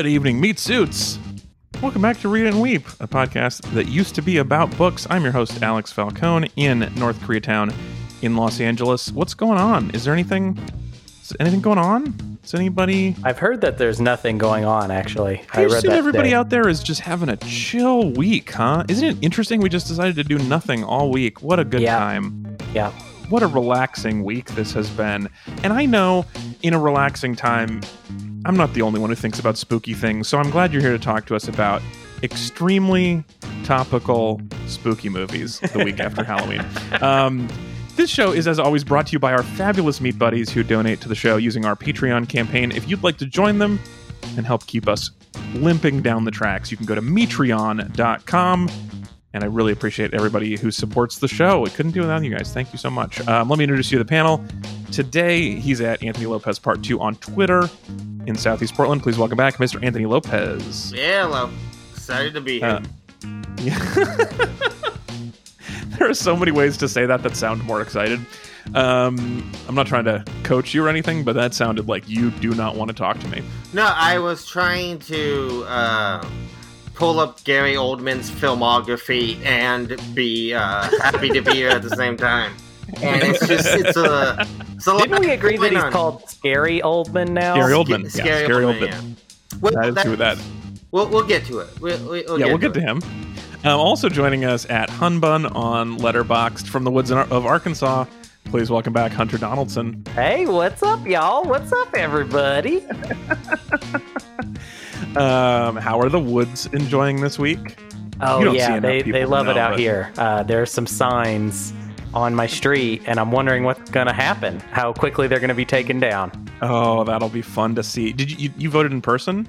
Good evening, meat suits. Welcome back to Read and Weep, a podcast that used to be about books. I'm your host, Alex Falcone, in North Koreatown in Los Angeles. What's going on? Is there anything? Is anything going on? Is anybody? I've heard that there's nothing going on. Actually, I, I assume read that everybody today. out there is just having a chill week, huh? Isn't it interesting? We just decided to do nothing all week. What a good Yeah. time. Yeah, what a relaxing week this has been. And I know in a relaxing time, I'm not the only one who thinks about spooky things. So I'm glad you're here to talk to us about extremely topical spooky movies the week after Halloween. Um, this show is, as always, brought to you by our fabulous meat buddies who donate to the show using our Patreon campaign. If you'd like to join them and help keep us limping down the tracks, you can go to patreon.com and I really appreciate everybody who supports the show. We couldn't do it without you guys. Thank you so much. Um, let me introduce you to the panel. Today, he's at Anthony Lopez Part 2 on Twitter in Southeast Portland. Please welcome back Mr. Anthony Lopez. Yeah, hello. Excited to be here. Uh, yeah. there are so many ways to say that that sound more excited. Um, I'm not trying to coach you or anything, but that sounded like you do not want to talk to me. no, I was trying to uh, pull up Gary Oldman's filmography and be uh, happy to be here at the same time. And it's just, it's a. It's a didn't lot we agree that he's on. called Scary Oldman now? Scary Sca- Oldman. Yeah, Scary Scary Oldman, Oldman. yeah. Well, That is that- that. We'll, we'll get to it. We'll, we'll yeah, get we'll get to him. Um, also joining us at Hunbun on Letterboxd from the woods of Arkansas. Please welcome back Hunter Donaldson. Hey, what's up, y'all? What's up, everybody? Um, how are the woods enjoying this week? Oh You don't see yeah, they they love to it out but- here. Uh, are some signs on my street, and I'm wondering what's gonna happen. How quickly they're gonna be taken down. Oh, that'll be fun to see. Did you you, you voted in person?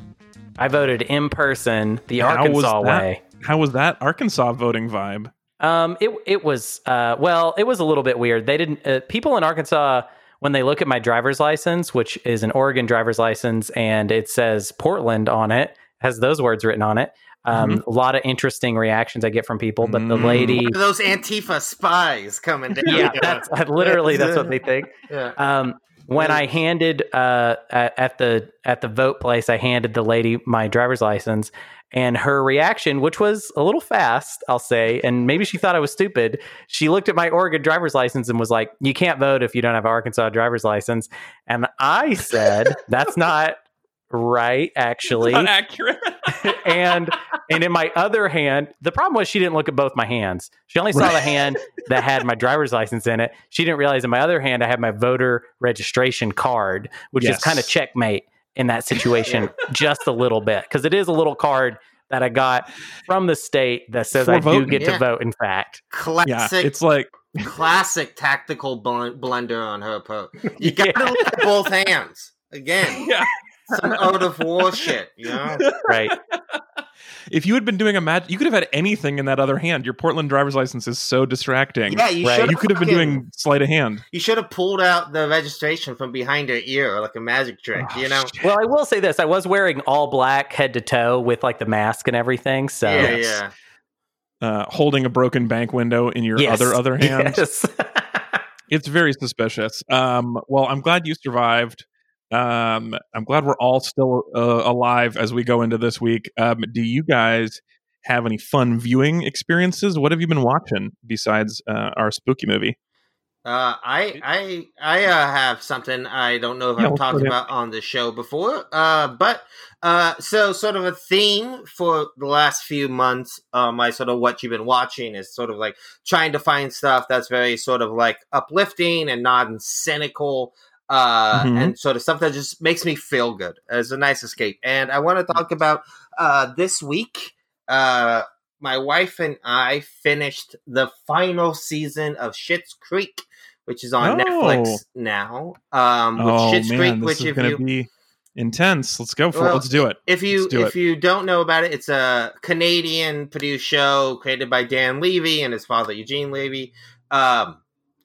I voted in person, the How was Arkansas that? way. How was that Arkansas voting vibe? Um, it it was uh, well, it was a little bit weird. They didn't uh, people in Arkansas when they look at my driver's license, which is an Oregon driver's license, and it says Portland on it, has those words written on it. Um, A lot of interesting reactions I get from people, but the Mm. lady, Those Antifa spies coming down. yeah, that's literally that's what they think. Yeah. Um, when I handed uh, at, at the at the vote place, I handed the lady my driver's license, and her reaction, which was a little fast, I'll say, and maybe she thought I was stupid. She looked at my Oregon driver's license and was like, "You can't vote if you don't have an Arkansas driver's license." And I said, "That's not." Right, actually, Not accurate. and and in my other hand, the problem was she didn't look at both my hands. She only saw the hand that had my driver's license in it. She didn't realize in my other hand I had my voter registration card, which Yes. is kind of checkmate in that situation just a little bit because it is a little card that I got from the state that says For I do get Yeah. to vote. In fact, yeah, Classic, it's like classic tactical bl- blunder on her part. You got to Yeah. look at both hands again. yeah. Some out of war shit, you know. right? If you had been doing a match, you could have had anything in that other hand. Your Portland driver's license is so distracting. Yeah, you Right. should. you could have been doing sleight of hand. You should have pulled out the registration from behind her ear like a magic trick. Oh, you know. shit. Well, I will say this: I was wearing all black head to toe with like the mask and everything. So yeah, Yes. yeah. Uh, holding a broken bank window in your Yes. other other hand. Yes. It's very suspicious. Um, well, I'm glad you survived. Um, I'm glad we're all still uh, alive as we go into this week. Um, do you guys have any fun viewing experiences? What have you been watching besides uh, our spooky movie? Uh, I I I uh, have something I don't know if Yeah, I've let's talked about on the show before. Uh, but uh, so sort of a theme for the last few months. Uh, my sort of what you've been watching is sort of like trying to find stuff that's very sort of like uplifting and not cynical. Uh, Mhm. and sort of stuff that just makes me feel good. It's a nice escape. And I want to talk about uh, this week. Uh, my wife and I finished the final season of Schitt's Creek, which is on Oh. Netflix now. Um, with oh Schitt's man, Creek, this which if going you to be intense. Let's go for it. Let's do it. if you if you don't know about it, it's a Canadian produced show created by Dan Levy and his father Eugene Levy, um,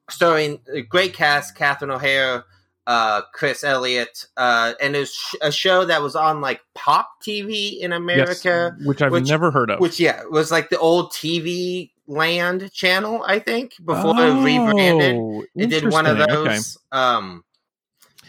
starring a great cast: Catherine O'Hara, uh, Chris Elliott, uh, and it was sh- a show that was on like Pop TV in America. Yes, which I've which- never heard of. Which yeah was like the old TV Land channel, I think, before it rebranded. Oh, It did one of those. Okay. Um,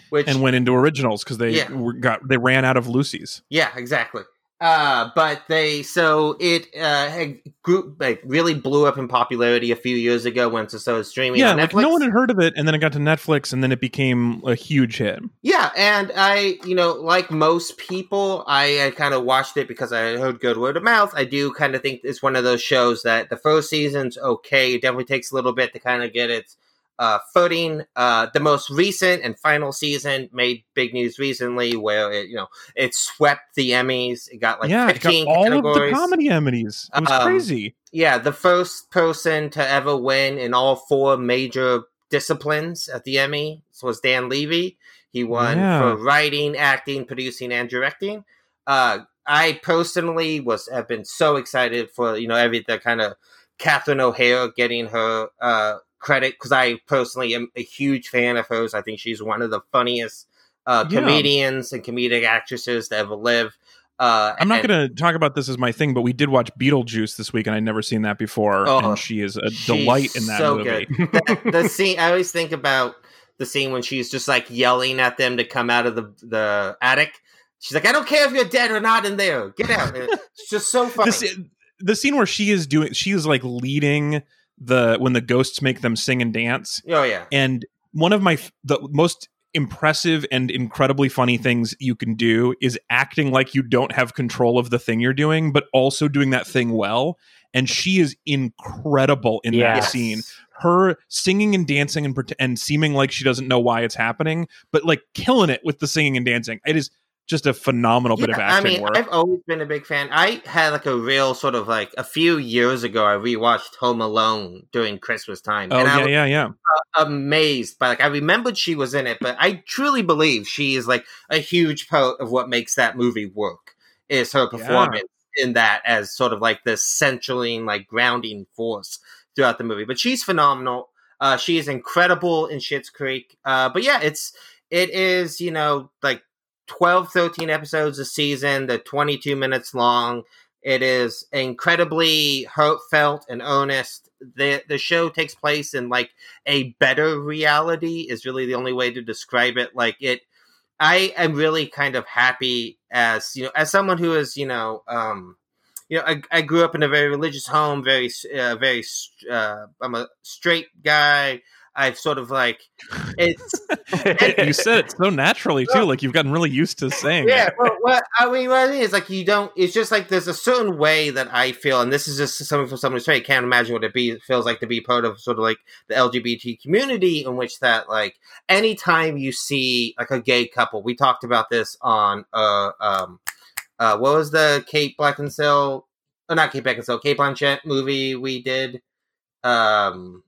which and went into originals because they Yeah. were, got they ran out of Lucy's. Yeah, exactly. Uh, but they so it uh grew, like really blew up in popularity a few years ago when it started streaming Yeah, like no one had heard of it, and then it got to Netflix, and then it became a huge hit. Yeah, and I, you know, like most people, I, I kind of watched it because I heard good word of mouth. I do kind of think it's one of those shows that the first season's okay. It definitely takes a little bit to kind of get its uh, footing. Uh, the most recent and final season made big news recently, where it, you know, it swept the Emmys. It got like yeah, it got fifteen all of the comedy Emmys. It was Um, crazy. Yeah, the first person to ever win in all four major disciplines at the Emmy was Dan Levy. He won Yeah. for writing, acting, producing, and directing. Uh, I personally was have been so excited for you know every the kind of Catherine O'Hara getting her uh, credit because I personally am a huge fan of hers. I think she's one of the funniest uh, Yeah. comedians and comedic actresses to ever live. Uh, I'm not going to talk about this as my thing, but we did watch Beetlejuice this week, and I'd never seen that before. Oh, and she is a delight in that so movie. The, the scene I always think about the scene when she's just like yelling at them to come out of the the attic. She's like, "I don't care if you're dead or not in there. Get out!" It's just so funny. This- the scene where she is doing, she is like leading the when the ghosts make them sing and dance, oh yeah, and one of my the most impressive and incredibly funny things you can do is acting like you don't have control of the thing you're doing but also doing that thing well. And she is incredible in that scene. Her singing and dancing and pret- and seeming like she doesn't know why it's happening but like killing it with the singing and dancing. It is just a phenomenal bit of Yeah, acting I mean, work I've always been a big fan. I had like a real sort of like a few years ago. I rewatched Home Alone during Christmas time, oh and I yeah was yeah yeah amazed by like I remembered she was in it, but I truly believe she is like a huge part of what makes that movie work. Is her performance in that as sort of like this centraling, like grounding force throughout the movie. But she's phenomenal. Uh, she is incredible in Schitt's Creek. Uh, but yeah, it's it is you know like 12, 13 episodes a season. Twenty two minutes long. It is incredibly heartfelt and earnest. The the show takes place in like a better reality is really the only way to describe it. Like it I am really kind of happy as you know as someone who is, you know, um you know, I, I grew up in a very religious home, very, uh, very. Uh, I'm a straight guy. I've sort of like, it's you said it so naturally too like you've gotten really used to saying yeah. it Well, what I mean, what I mean is like you don't. It's just like there's a certain way that I feel, and this is just something from someone who's straight. Can't imagine what it be feels like to be part of sort of like the LGBT community, in which that like anytime you see like a gay couple, we talked about this on uh um uh what was the Kate Beckinsale, oh not Kate Beckinsale, Cate Blanchett movie we did. Um,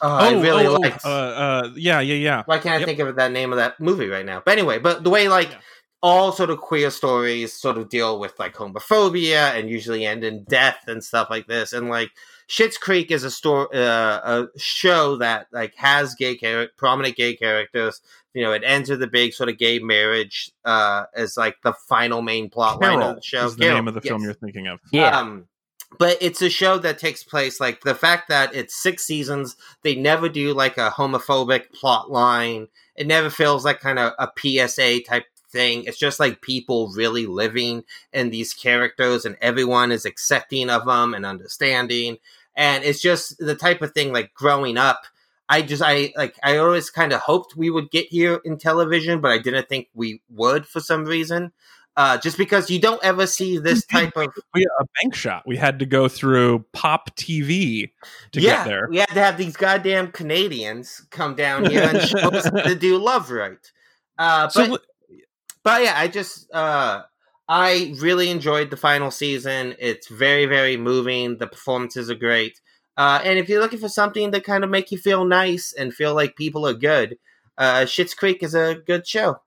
oh, I really oh, oh, liked. uh, uh, yeah yeah yeah Why can't I Yep. think of that name of that movie right now? But anyway, but the way like Yeah. all sort of queer stories sort of deal with like homophobia and usually end in death and stuff like this, and like Schitt's Creek is a store uh, a show that like has gay char- prominent gay characters. You know, it ends with a big sort of gay marriage uh, as like the final main plot line of the show. is the Carol, name of the film you're thinking of yeah. Um, but it's a show that takes place like the fact that it's six seasons. They never do like a homophobic plot line. It never feels like kind of a PSA type thing. It's just like people really living in these characters, and everyone is accepting of them and understanding. And it's just the type of thing like growing up. I just I like I always kind of hoped we would get here in television, but I didn't think we would for some reason. Uh, just because you don't ever see this type of we a bank shot. We had to go through Pop TV to yeah, get there. we had to have these goddamn Canadians come down here and show us to do love right. Uh, So but but yeah, I just uh, I really enjoyed the final season. It's very very moving. The performances are great. Uh, and if you're looking for something to kind of make you feel nice and feel like people are good, uh, Schitt's Creek is a good show.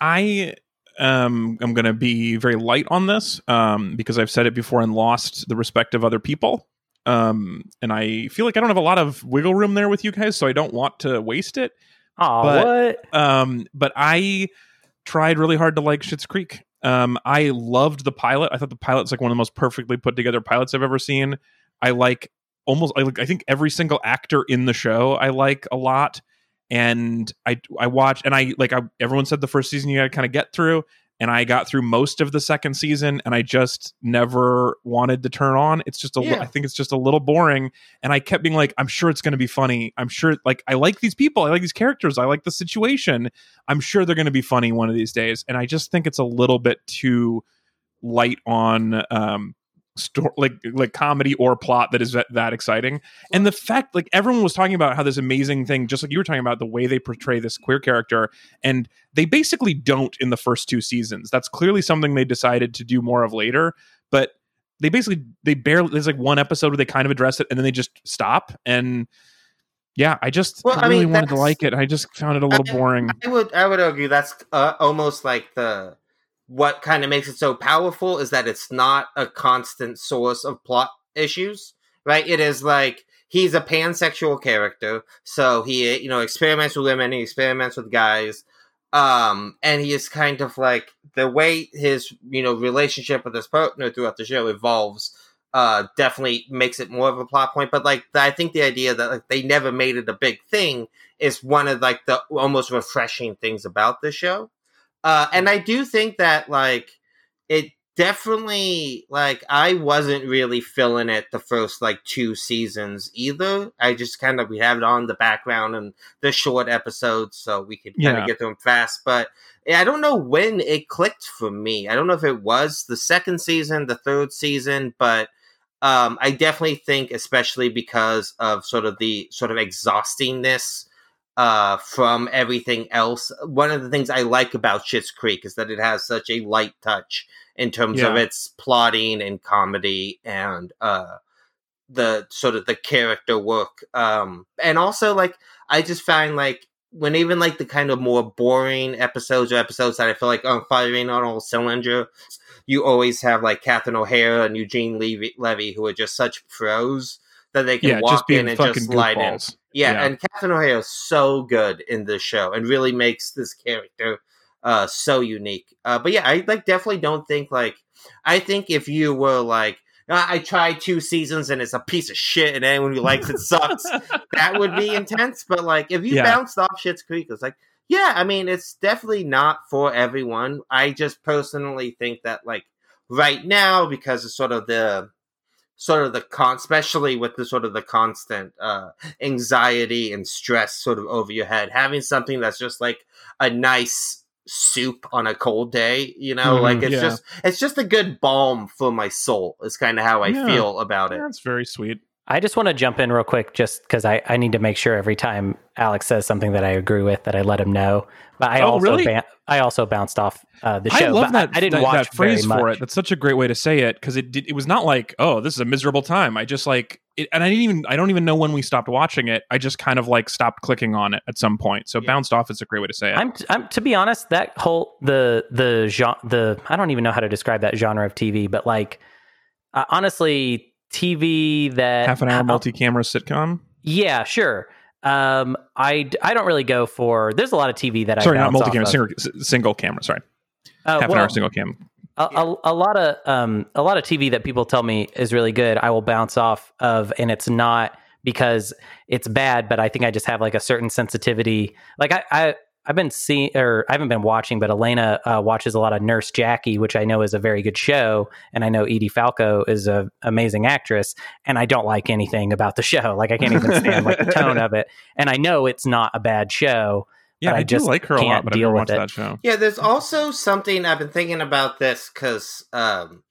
I um I'm going to be very light on this um because I've said it before and lost the respect of other people. Um and I feel like I don't have a lot of wiggle room there with you guys, so I don't want to waste it. Oh, but- what? Um but I tried really hard to like Schitt's Creek. Um I loved the pilot. I thought the pilot's like one of the most perfectly put together pilots I've ever seen. I like almost I like I think every single actor in the show I like a lot. And I I watched and I like I, everyone said the first season you got to kind of get through and I got through most of the second season and I just never wanted to turn on. It's just a Yeah. I think it's just a little boring and I kept being like I'm sure it's going to be funny. I'm sure like I like these people, I like these characters, I like the situation. I'm sure they're going to be funny one of these days and I just think it's a little bit too light on um sto- like like comedy or plot that is that, that exciting. And the fact like everyone was talking about how this amazing thing just like you were talking about the way they portray this queer character and they basically don't in the first two seasons. That's clearly something they decided to do more of later but they basically they barely there's like one episode where they kind of address it and then they just stop and yeah i just Well, I I really mean, wanted to like it. I just found it a little I- boring. I would I would argue that's uh, almost like the what kind of makes it so powerful is that it's not a constant source of plot issues, right? It is like he's a pansexual character, so he you know experiments with women, he experiments with guys, um, and he is kind of like the way his you know relationship with his partner throughout the show evolves. Uh, definitely makes it more of a plot point, but like I think the idea that like they never made it a big thing is one of like the almost refreshing things about the show. Uh, and I do think that like it definitely like I wasn't really feeling it the first like two seasons either. I just kind of we have it on the background and the short episodes so we could kind Yeah. of get through them fast. But yeah, I don't know when it clicked for me. I don't know if it was the second season, the third season, but um, I definitely think, especially because of sort of the sort of exhaustingness uh, from everything else. One of the things I like about Schitt's Creek is that it has such a light touch in terms of its plotting and comedy and uh, the sort of the character work. Um, and also, like, I just find like when even like the kind of more boring episodes or episodes that I feel like are firing on all cylinders, you always have like Catherine O'Hara and Eugene Levy, Levy who are just such pros that they can yeah walk in and just slide in. Yeah, Yeah. and Catherine O'Hara is so good in this show and really makes this character uh so unique. Uh but yeah, I like definitely don't think like I think if you were like "Ah, I tried two seasons and it's a piece of shit and anyone who likes it sucks, that would be intense. But like if you Yeah. bounced off Schitt's Creek, it's like, yeah, I mean it's definitely not for everyone. I just personally think that like right now, because of sort of the sort of the con especially with the sort of the constant uh anxiety and stress sort of over your head having something that's just like a nice soup on a cold day you know Mhm, like it's yeah. just it's just a good balm for my soul is kind of how i Yeah. feel about it that's very sweet I just want to jump in real quick, just because I, I need to make sure every time Alex says something that I agree with that I let him know. But I Oh, also really? ba- I also bounced off uh, the show. I love that. I, I didn't that, watch that phrase for it. That's such a great way to say it because it did, it was not like oh this is a miserable time. I just like it, and I didn't even I don't even know when we stopped watching it. I just kind of like stopped clicking on it at some point. So Yeah. bounced off is a great way to say it. I'm, I'm to be honest, that whole the the genre the I don't even know how to describe that genre of TV, but like uh, honestly, TV that Half an hour I'll- multi-camera sitcom. Yeah, sure. Um, I I don't really go for. There's a lot of TV that Sorry, I not bounce multi-camera, single, single camera. Sorry, Uh, half an hour single cam. a, a, a lot of um a lot of TV that people tell me is really good. I will bounce off of, and it's not because it's bad, but I think I just have like a certain sensitivity. Like I. I I've been seeing, or I haven't been watching, but Elena uh, watches a lot of Nurse Jackie, which I know is a very good show, and I know Edie Falco is an amazing actress, and I don't like anything about the show. Like I can't even stand like the tone of it, and I know it's not a bad show. Yeah, but I I, do just like her a lot, can't but I've deal never with watched it. that show. Yeah, there's also something I've been thinking about this because um,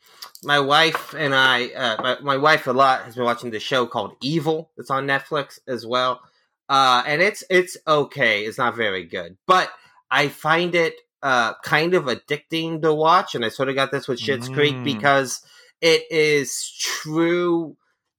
my wife and I, uh, my, my wife a lot has been watching the show called Evil. It's on Netflix as well, uh, and it's it's okay. It's not very good, but I find it uh, kind of addicting to watch, and I sort of got this with Schitt's Creek Mm. because it is true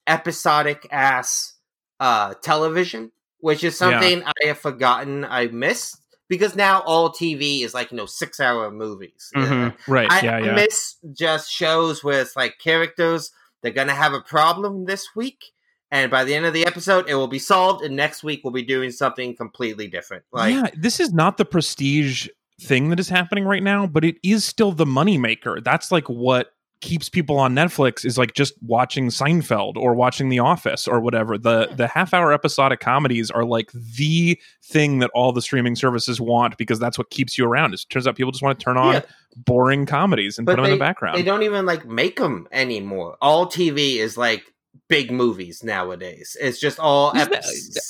episodic ass uh, television, which is Yeah. something I have forgotten I missed because now all TV is like you know six hour movies. Mhm. Right? I, yeah, I yeah. miss just shows where it's like characters they're gonna have a problem this week, and by the end of the episode, it will be solved, and next week we'll be doing something completely different. Like, yeah, this is not the prestige thing that is happening right now, but it is still the moneymaker. That's like what keeps people on Netflix is like just watching Seinfeld or watching The Office or whatever. The the half hour episodic comedies are like the thing that all the streaming services want because that's what keeps you around. It turns out people just want to turn on Yeah. boring comedies and But put them in the background. They don't even like make them anymore. All TV is like big movies nowadays. It's just all. That- uh,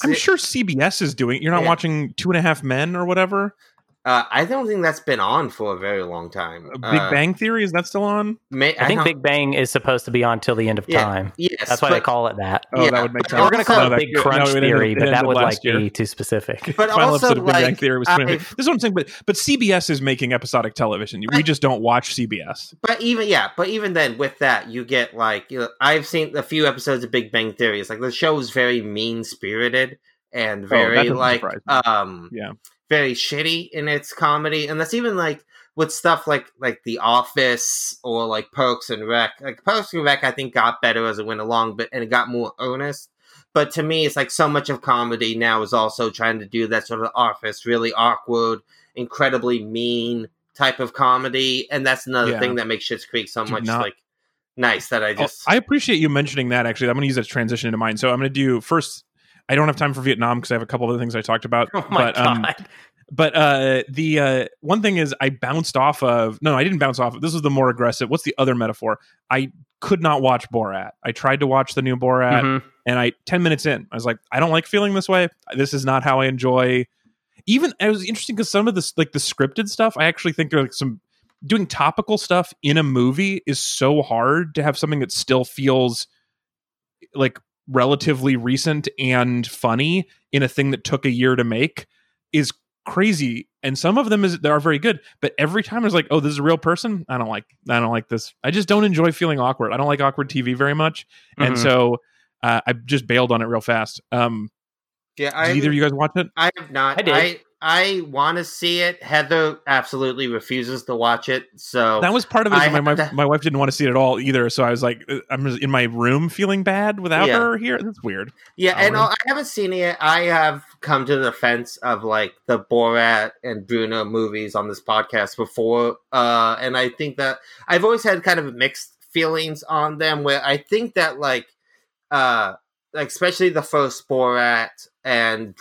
I'm sure CBS is doing. You're not Yeah. watching Two and a Half Men or whatever. Uh, I don't think that's been on for a very long time. Big Uh, Bang Theory is that still on? may- I think Big Bang is supposed to be on till the end of Yeah. time. Yes, That's why they call it that. Oh, Yeah, that would make sense. We're going to call No, it that- Big no, Crunch it ended- Theory, it but that would like year. be too specific. But Final also, episode of Big Bang Theory was I've- this is what I'm saying, but but CBS is making episodic television. We just don't watch CBS. But even yeah, but even then, with that, you get like you know, I've seen a few episodes of Big Bang Theory. It's like the show is very mean spirited and very doesn't like um Yeah. Very shitty in its comedy, and that's even like with stuff like like The Office or like Parks and Rec. Like Parks and Rec, I think got better as it went along, but and it got more earnest. But to me, it's like so much of comedy now is also trying to do that sort of Office, really awkward, incredibly mean type of comedy, and that's another Yeah. thing that makes Schitt's Creek so Do much not- like nice that I Oh, just I appreciate you mentioning that. Actually, I'm going to use that transition into mine. So I'm going to do first. I don't have time for Vietnam because I have a couple of other things I talked about. Oh my but um, but uh, the uh, one thing is I bounced off of. No, I didn't bounce off. of This was the more aggressive. What's the other metaphor? I could not watch Borat. I tried to watch the new Borat. Mhm. and I 10 minutes in, I was like, I don't like feeling this way. This is not how I enjoy. Even it was interesting because some of this, like the scripted stuff, I actually think there are like some doing topical stuff in a movie is so hard to have something that still feels like relatively recent and funny in a thing that took a year to make is crazy and some of them is they are very good but every time it's like oh this is a real person i don't like i don't like this i just don't enjoy feeling awkward i don't like awkward tv very much and Mhm. so uh, I just bailed on it real fast. Um, yeah. did I either of you guys watch it? I have not. I did. I want to see it. Heather absolutely refuses to watch it. So That was part of it. I my, my, my wife didn't want to see it at all either, so I was like, uh, I'm in my room feeling bad without Yeah. her here. That's weird. Yeah, and Howard? I haven't seen it. I have come to the fence of like the Borat and Bruno movies on this podcast before, uh, and I think that I've always had kind of mixed feelings on them. Where I think that like, uh, like especially the first Borat and,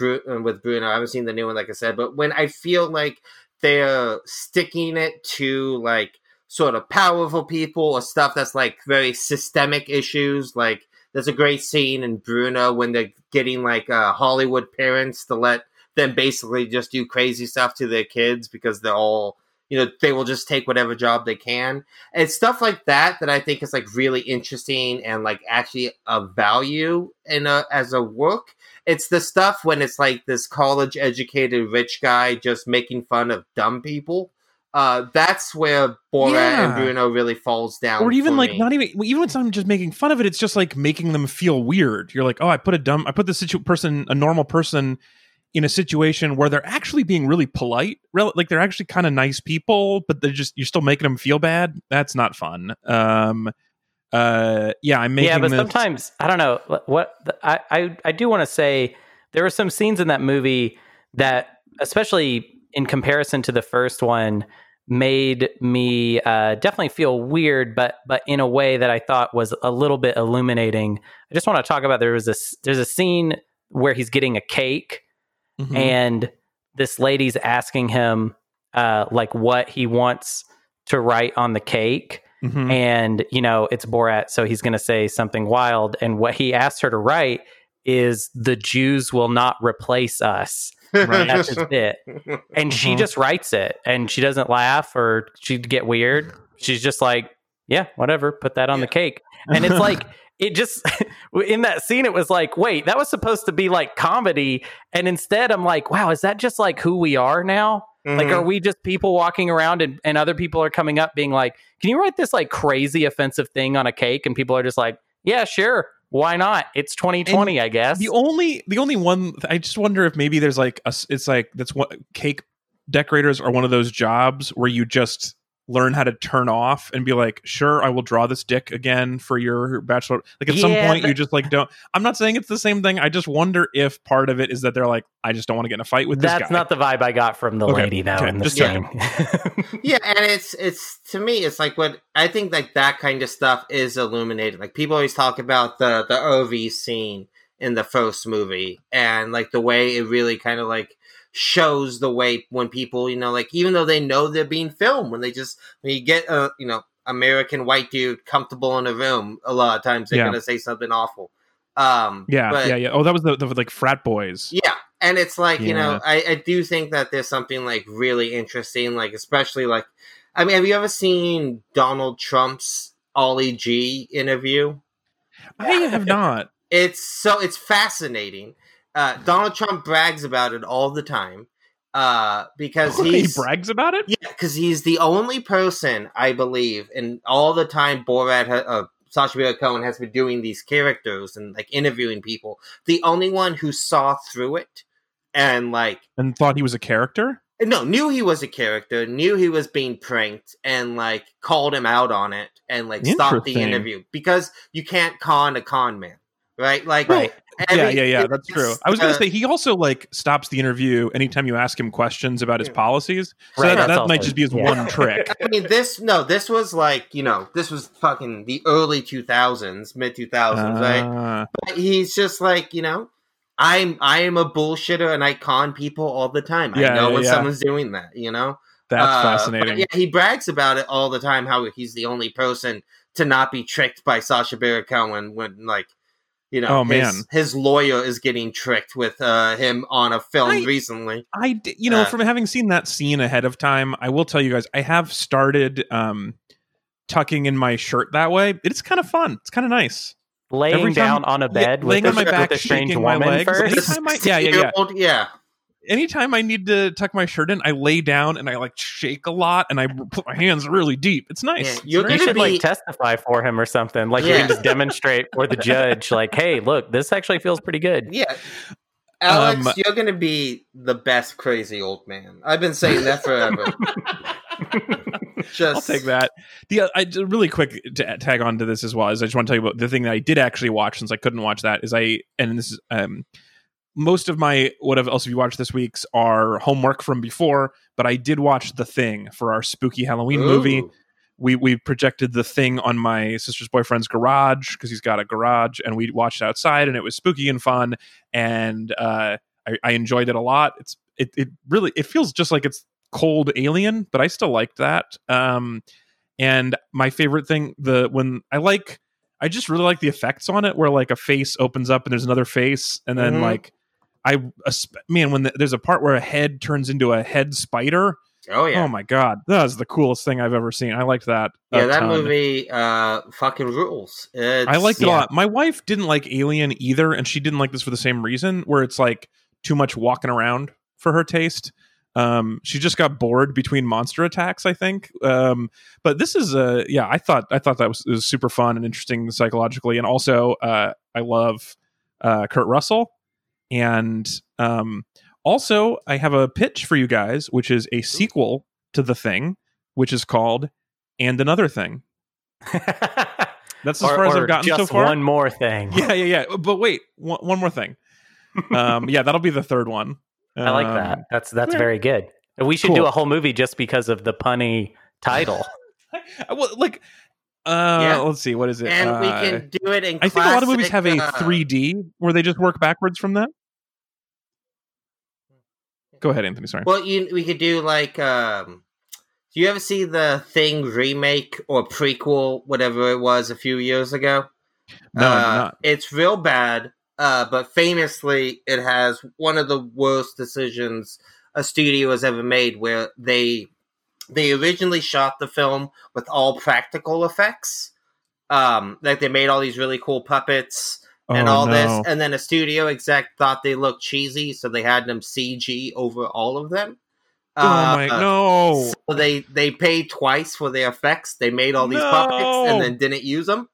with Bruno, I haven't seen the new one, like I said, but when I feel like they're sticking it to like sort of powerful people or stuff that's like very systemic issues, like there's a great scene in Bruno when they're getting like uh, Hollywood parents to let them basically just do crazy stuff to their kids because they're all you know they will just take whatever job they can and stuff like that that I think is like really interesting and like actually a value in a as a work. It's the stuff when it's like this college educated rich guy just making fun of dumb people. Uh, that's where Borat Yeah. and Bruno really falls down. or even like me. not even even when not just making fun of it it's just like making them feel weird you're like oh i put a dumb i put this situ- person a normal person in a situation where they're actually being really polite rel- like they're actually kind of nice people but they're just you're still making them feel bad that's not fun um uh yeah i'm making yeah, but this sometimes I don't know what I I, I do want to say. There were some scenes in that movie that, especially in comparison to the first one, made me uh, definitely feel weird, but but in a way that I thought was a little bit illuminating. I just want to talk about there was this there's a scene where he's getting a cake Mhm. and this lady's asking him uh, like what he wants to write on the cake Mhm. and you know it's Borat, so he's going to say something wild. And what he asked her to write is "the Jews will not replace us." Right. That's and she Mhm. just writes it, and she doesn't laugh or she'd get weird. She's just like, "Yeah, whatever, put that on the cake," and it's like. It just in that scene, it was like, wait, that was supposed to be like comedy, and instead, I'm like, wow, is that just like who we are now? Like, Mhm. are we just people walking around and, and other people are coming up being like, can you write this like crazy offensive thing on a cake? And people are just like, yeah, sure. Why not? It's 2020, I guess. the only the only one i just wonder if maybe there's like a, it's like that's what cake decorators are one of those jobs where you just learn how to turn off and be like, sure, I will draw this dick again for your bachelor. Like at some point, but- you just like don't. I'm not saying it's the same thing. I just wonder if part of it is that they're like, I just don't want to get in a fight with this That's not the vibe I got from the Okay, lady though okay, in the just scene. yeah, and it's it's to me, it's like what I think like that kind of stuff is illuminated. Like people always talk about the the OV scene in the first movie, and like the way it really kind of like shows the way when people, you know, like even though they know they're being filmed, when they just when you get a you know American white dude comfortable in a room, a lot of times they're Yeah. gonna say something awful. Um, yeah, but- yeah, yeah. Oh, that was the, the like frat boys. yeah, and it's like you know, I, I do think that there's something like really interesting, like especially like, I mean, have you ever seen Donald Trump's Ali G interview? I have not. It's so it's fascinating. Uh, Donald Trump brags about it all the time uh, because he brags about it. yeah, because he's the only person I believe, and all the time Borat, uh, Sacha Baron Cohen has been doing these characters and like interviewing people. The only one who saw through it and like and thought he was a character. no knew he was a character, knew he was being pranked, and like called him out on it and like stopped the interview because you can't con a con man, right? Like Right. Every- yeah, yeah, yeah. That's true. I was going to say he also like stops the interview anytime you ask him questions about his policies. So Right, that, that also- might just be his yeah. one trick. I mean, this no, this was like you know, this was fucking the early two thousands, mid two thousands, right? Uh, But he's just like you know, I'm I am a bullshitter and I con people all the time. Yeah, I know yeah, when yeah. someone's doing that, you know. that's Uh, fascinating. yeah, he brags about it all the time. How he's the only person to not be tricked by Sacha Baron Cohen when like. You know, Oh, his, man. his lawyer is getting tricked with uh, him on a film I- recently. I, you know, Uh, from having seen that scene ahead of time, I will tell you guys, I have started um, tucking in my shirt that way. It's kind of fun. It's kind of nice. Laying time- down on a bed laying with, on my back, with a strange shaking my woman legs. first. I- yeah, yeah, yeah. Yeah. Anytime I need to tuck my shirt in, I lay down and I like shake a lot and I put my hands really deep. It's nice. Yeah, you're You should be- like testify for him or something. Like you can just demonstrate for the judge, like, hey, look, this actually feels pretty good. Yeah. Alex, Um, you're going to be the best crazy old man. I've been saying that forever. Just I'll take that. The uh, I really quick to tag on to this as well is I just want to tell you about the thing that I did actually watch since I couldn't watch that is I and this is um most of my what else have you watched this week's are homework from before, but I did watch The Thing for our spooky Halloween movie. We we projected The Thing on my sister's boyfriend's garage because he's got a garage, and we watched outside, and it was spooky and fun, and uh, I, I enjoyed it a lot. It's it it really it feels just like it's cold alien, but I still liked that. Um, and my favorite thing, the when I like, I just really like the effects on it, where like a face opens up and there's another face, and then Mhm. like I man when the, there's a part where a head turns into a head spider. Oh, yeah. Oh my god, that was the coolest thing I've ever seen. I liked that. yeah, that ton. movie uh, fucking rules. It's, I liked it a lot. My wife didn't like Alien either, and she didn't like this for the same reason, where it's like too much walking around for her taste. Um, she just got bored between monster attacks, I think. Um, but this is a yeah, I thought I thought that was, was super fun and interesting psychologically, and also uh, I love uh, Kurt Russell, and um, also I have a pitch for you guys, which is a sequel to the thing, which is called and another thing. That's as or, far as I've gotten just so far. one more thing. yeah, yeah, yeah. But wait, one, one more thing. Um, yeah, that'll be the third one. I like Um, that. That's that's yeah. very good. We should Cool. do a whole movie just because of the punny title. Well, like, uh, Yeah. let's see, what is it? And we Uh, can do it in I think a lot of movies have a uh, 3D where they just work backwards from that. Go ahead, Anthony. Sorry. Well, you, we could do like. Um, do you ever see the Thing remake or prequel, whatever it was, a few years ago? no, Uh. It's real bad, uh, but famously, it has one of the worst decisions a studio has ever made, where they they originally shot the film with all practical effects. Um, like they made all these really cool puppets and Oh, all no. this, and then a studio exec thought they looked cheesy, so they had them CG over all of them. Oh my Uh, no! so they they paid twice for their effects. They made all these No. puppets and then didn't use them,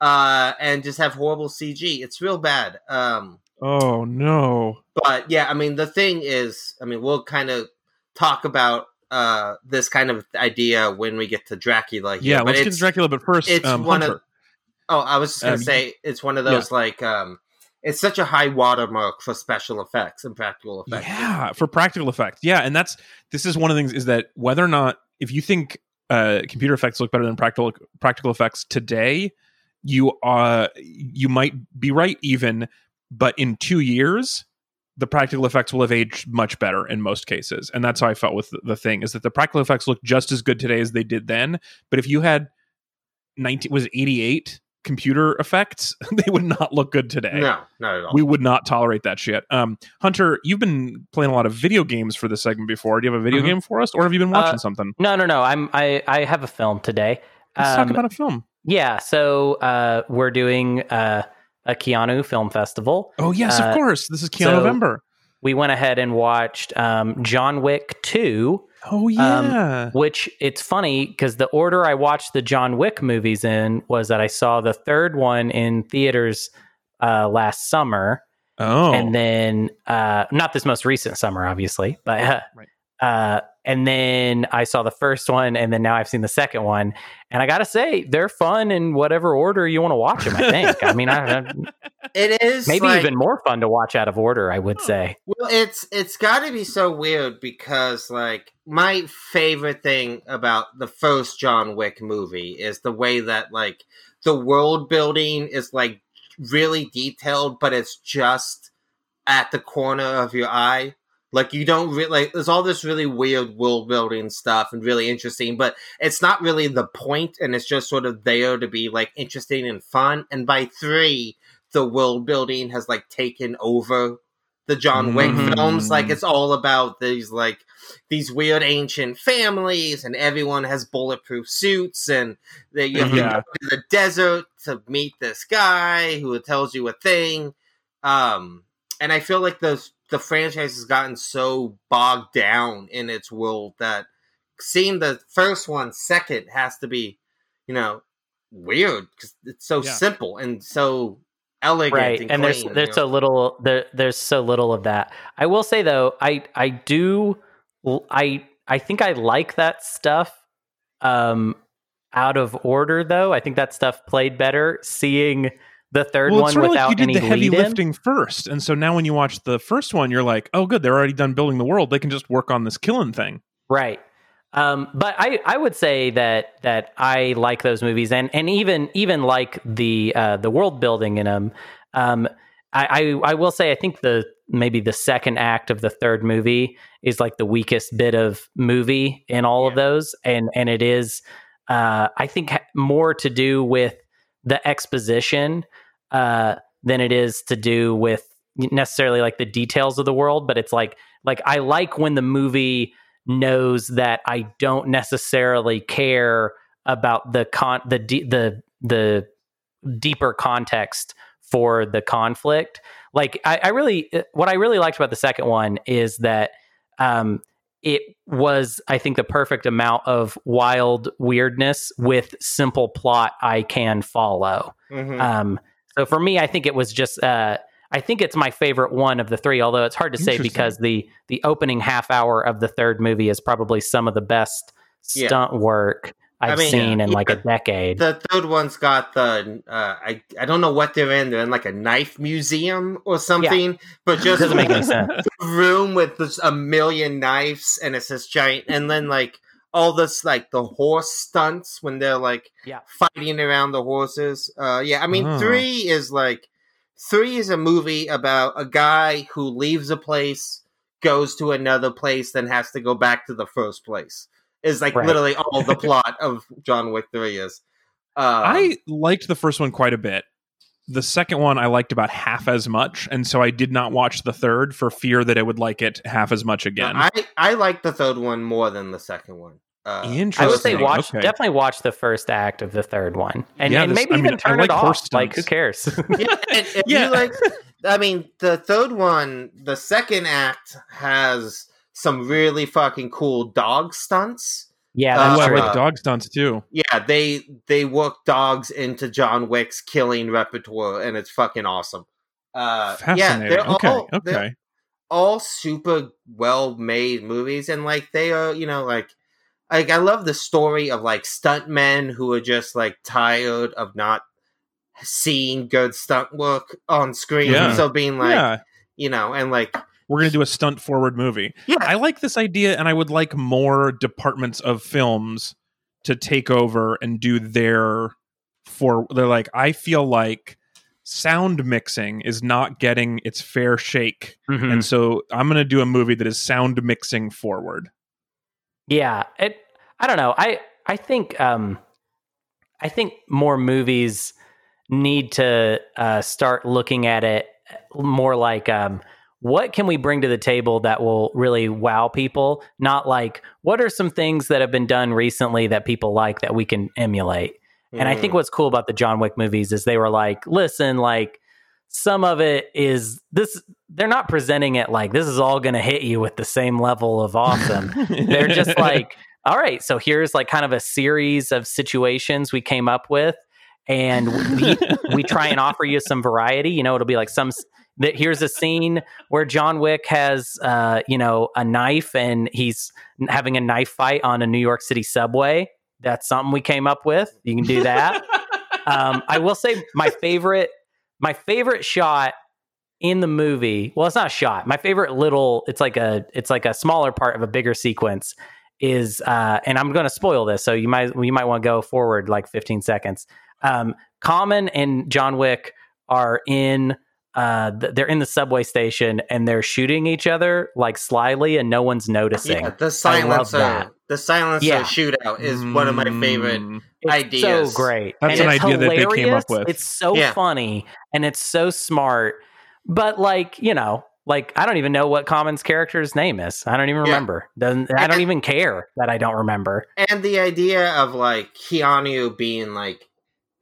uh, and just have horrible CG. It's real bad. Um, Oh no! but yeah, I mean the thing is, I mean we'll kind of talk about uh, this kind of idea when we get to Dracula. Here, yeah, but let's get to Dracula, but first, it's um, one of- Oh, I was just gonna Um, say it's one of those like um, it's such a high watermark for special effects and practical effects. Yeah, for practical effects. Yeah, and that's this is one of the things is that whether or not if you think uh, computer effects look better than practical practical effects today, you uh you might be right even, but in two years. The practical effects will have aged much better in most cases, and that's how I felt with the, the thing. Is that the practical effects look just as good today as they did then? But if you had nineteen was eighty eight computer effects, they would not look good today No, not at all. we would not tolerate that shit. Um, Hunter, you've been playing a lot of video games for this segment before. Do you have a video Mhm. game for us, or have you been watching Uh, something? No, no, no. I'm I I have a film today. Let's Um, talk about a film. yeah, so uh, we're doing uh, a Keanu Film Festival. Oh yes, uh, of course. This is Keanu so- November. We went ahead and watched um, John Wick Two. Oh yeah. which it's funny because the order I watched the John Wick movies in was that I saw the third one in theaters uh, last summer, oh. and then uh, not this most recent summer, obviously, but uh, Right. Uh, and then I saw the first one, and then now I've seen the second one, and I gotta say they're fun in whatever order you want to watch them. I think. I mean, I, I- It is maybe like- even more fun to watch out of order. I would say. Well, it's it's got to be so weird because like my favorite thing about the first John Wick movie is the way that like the world building is like really detailed, but it's just at the corner of your eye. Like you don't really like there's all this really weird world building stuff and really interesting, but it's not really the point and it's just sort of there to be like interesting and fun. And by three, the world building has like taken over the John Wick Mhm. films. Like it's all about these like these weird ancient families, and everyone has bulletproof suits, and that you have Yeah. to go to the desert to meet this guy who tells you a thing. Um, and I feel like the the franchise has gotten so bogged down in its world that seeing the first one second has to be, you know, weird because it's so Yeah. simple and so elegant right and, and, there's clean, there's you so know? little there there's so little of that i will say though i i do i i think i like that stuff um out of order though i think that stuff played better seeing the third well, one sort of without like you any did the heavy lifting first, and so now when you watch the first one, you're like, oh, good, they're already done building the world. They can just work on this killing thing. Right. Um, but I, I would say that that I like those movies and, and even even like the uh, the world building in them. Um, I, I I will say I think the maybe the second act of the third movie is like the weakest bit of movie in all of those, and and it is uh, I think more to do with the exposition uh, than it is to do with necessarily like the details of the world. But it's like like I like when the movie knows that I don't necessarily care about the con the de- the the deeper context for the conflict. Like I, I really what I really liked about the second one is that um it was I think the perfect amount of wild weirdness with simple plot I can follow. Mhm. Um, so for me, I think it was just. Uh, I think it's my favorite one of the three. Although it's hard to say because the the opening half hour of the third movie is probably some of the best Yeah. stunt work I've mean, seen in like a decade. The third one's got the uh, I I don't know what they're in. They're in like a knife museum or something, but just Doesn't make any sense. room with a million knives, and it's this giant. And then like all this like the horse stunts when they're like Yeah. fighting around the horses. Uh, yeah, I mean Oh. three is like three is a movie about a guy who leaves a place, goes to another place, then has to go back to the first place. Is like Right. literally all the plot of John Wick three is. Um, I liked the first one quite a bit. The second one I liked about half as much, and so I did not watch the third for fear that I would like it half as much again. I I like the third one more than the second one. Uh, I would say watch Okay. definitely watch the first act of the third one, and, Yeah, and this- maybe I even mean, turn like it horse off. Like who cares? yeah, and if Yeah. you like, I mean, the third one, the second act has some really fucking cool dog stunts. Yeah, Uh, Ooh, that's I true. like dog stunts too. Yeah, they they work dogs into John Wick's killing repertoire, and it's fucking awesome. Uh, yeah, Fascinating. they're okay, all, they're- okay. all super well made movies, and like they are, you know, like like I love the story of like stuntmen who are just like tired of not seeing good stunt work on screen, Yeah. so being like, yeah, you know, and like we're gonna do a stunt forward movie. yeah, I like this idea, and I would like more departments of films to take over and do their for. They're like, I feel like sound mixing is not getting its fair shake, Mhm. and so I'm gonna do a movie that is sound mixing forward. Yeah, it. I don't know. I I think um, I think more movies need to uh, start looking at it more like um, what can we bring to the table that will really wow people? Not like what are some things that have been done recently that people like that we can emulate. And I think Mm. what's cool about the John Wick movies is they were like, listen, like some of it is this. They're not presenting it like this is all going to hit you with the same level of awesome they're just like all right so here's like kind of a series of situations we came up with and we, we try and offer you some variety you know it'll be like some that here's a scene where john wick has uh you know a knife and he's having a knife fight on a new york city subway that's something we came up with you can do that um, I will say my favorite, my favorite shot in the movie. Well, it's not a shot. My favorite little. It's like a. It's like a smaller part of a bigger sequence. Is uh, and I'm going to spoil this, so you might you might want to go forward like 15 seconds. Um, Common and John Wick are in. Uh, th- they're in the subway station and they're shooting each other like slyly, and no one's noticing. yeah, the love silencer, the silencer Yeah. shootout is one of my favorite. Mm. It's ideas. so great. That's And an it's idea that they came up with. It's so Yeah. funny and it's so smart. But like, you know, like I don't even know what Common's character's name is. I don't even Yeah. remember. Doesn't I don't even care that I don't remember. And the idea of like Keanu being like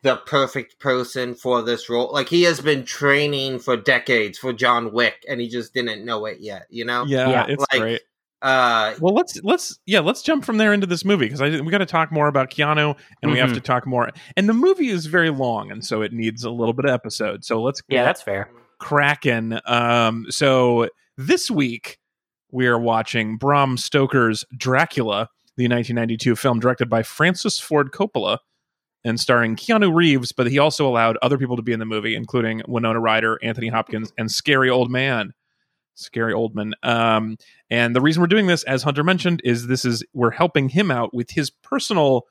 the perfect person for this role, like he has been training for decades for John Wick, and he just didn't know it yet. You know? Yeah, Yeah. it's Like, great. Uh, Well, let's let's yeah, let's jump from there into this movie because I we got to talk more about Keanu and we have Mhm. to talk more. And the movie is very long, and so it needs a little bit of episode. So let's Yeah, that's fair. cracking. Um, so this week we are watching Bram Stoker's Dracula, the 1992 film directed by Francis Ford Coppola and starring Keanu Reeves, but he also allowed other people to be in the movie, including Winona Ryder, Anthony Hopkins, and Scary Old Man. Scary Oldman. Um, and the reason we're doing this, as Hunter mentioned, is this is we're helping him out with his personal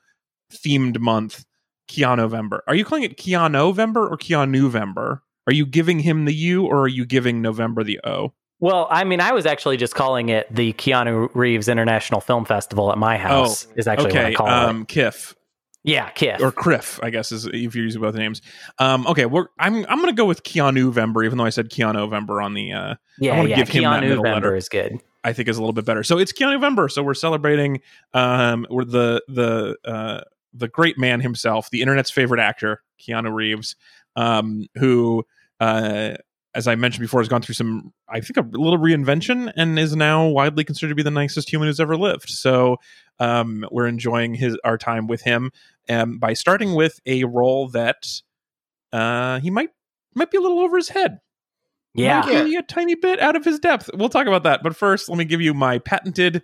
themed month, Keanu November. Are you calling it Keanu November or Keanu November? Are you giving him the U or are you giving November the O? Well, I mean, I was actually just calling it the Keanu Reeves International Film Festival at my house. is actually what I okay, call it. um, Kiff Yeah, Kiff. or Criff, I guess is if you're using both names. Um, okay, we're I'm I'm gonna go with Keanu Vember, even though I said Keanu Vember on the uh, yeah, wanna yeah. give him that Keanu middle November letter. is good. I think is a little bit better. So it's Keanu Vember. So we're celebrating um we're the the uh the great man himself, the internet's favorite actor, Keanu Reeves, um, who uh as I mentioned before, has gone through some, I think, a little reinvention and is now widely considered to be the nicest human who's ever lived. So um, we're enjoying his our time with him um, by starting with a role that uh, he might might be a little over his head Yeah. might be a tiny bit out of his depth. We'll talk about that. But first, let me give you my patented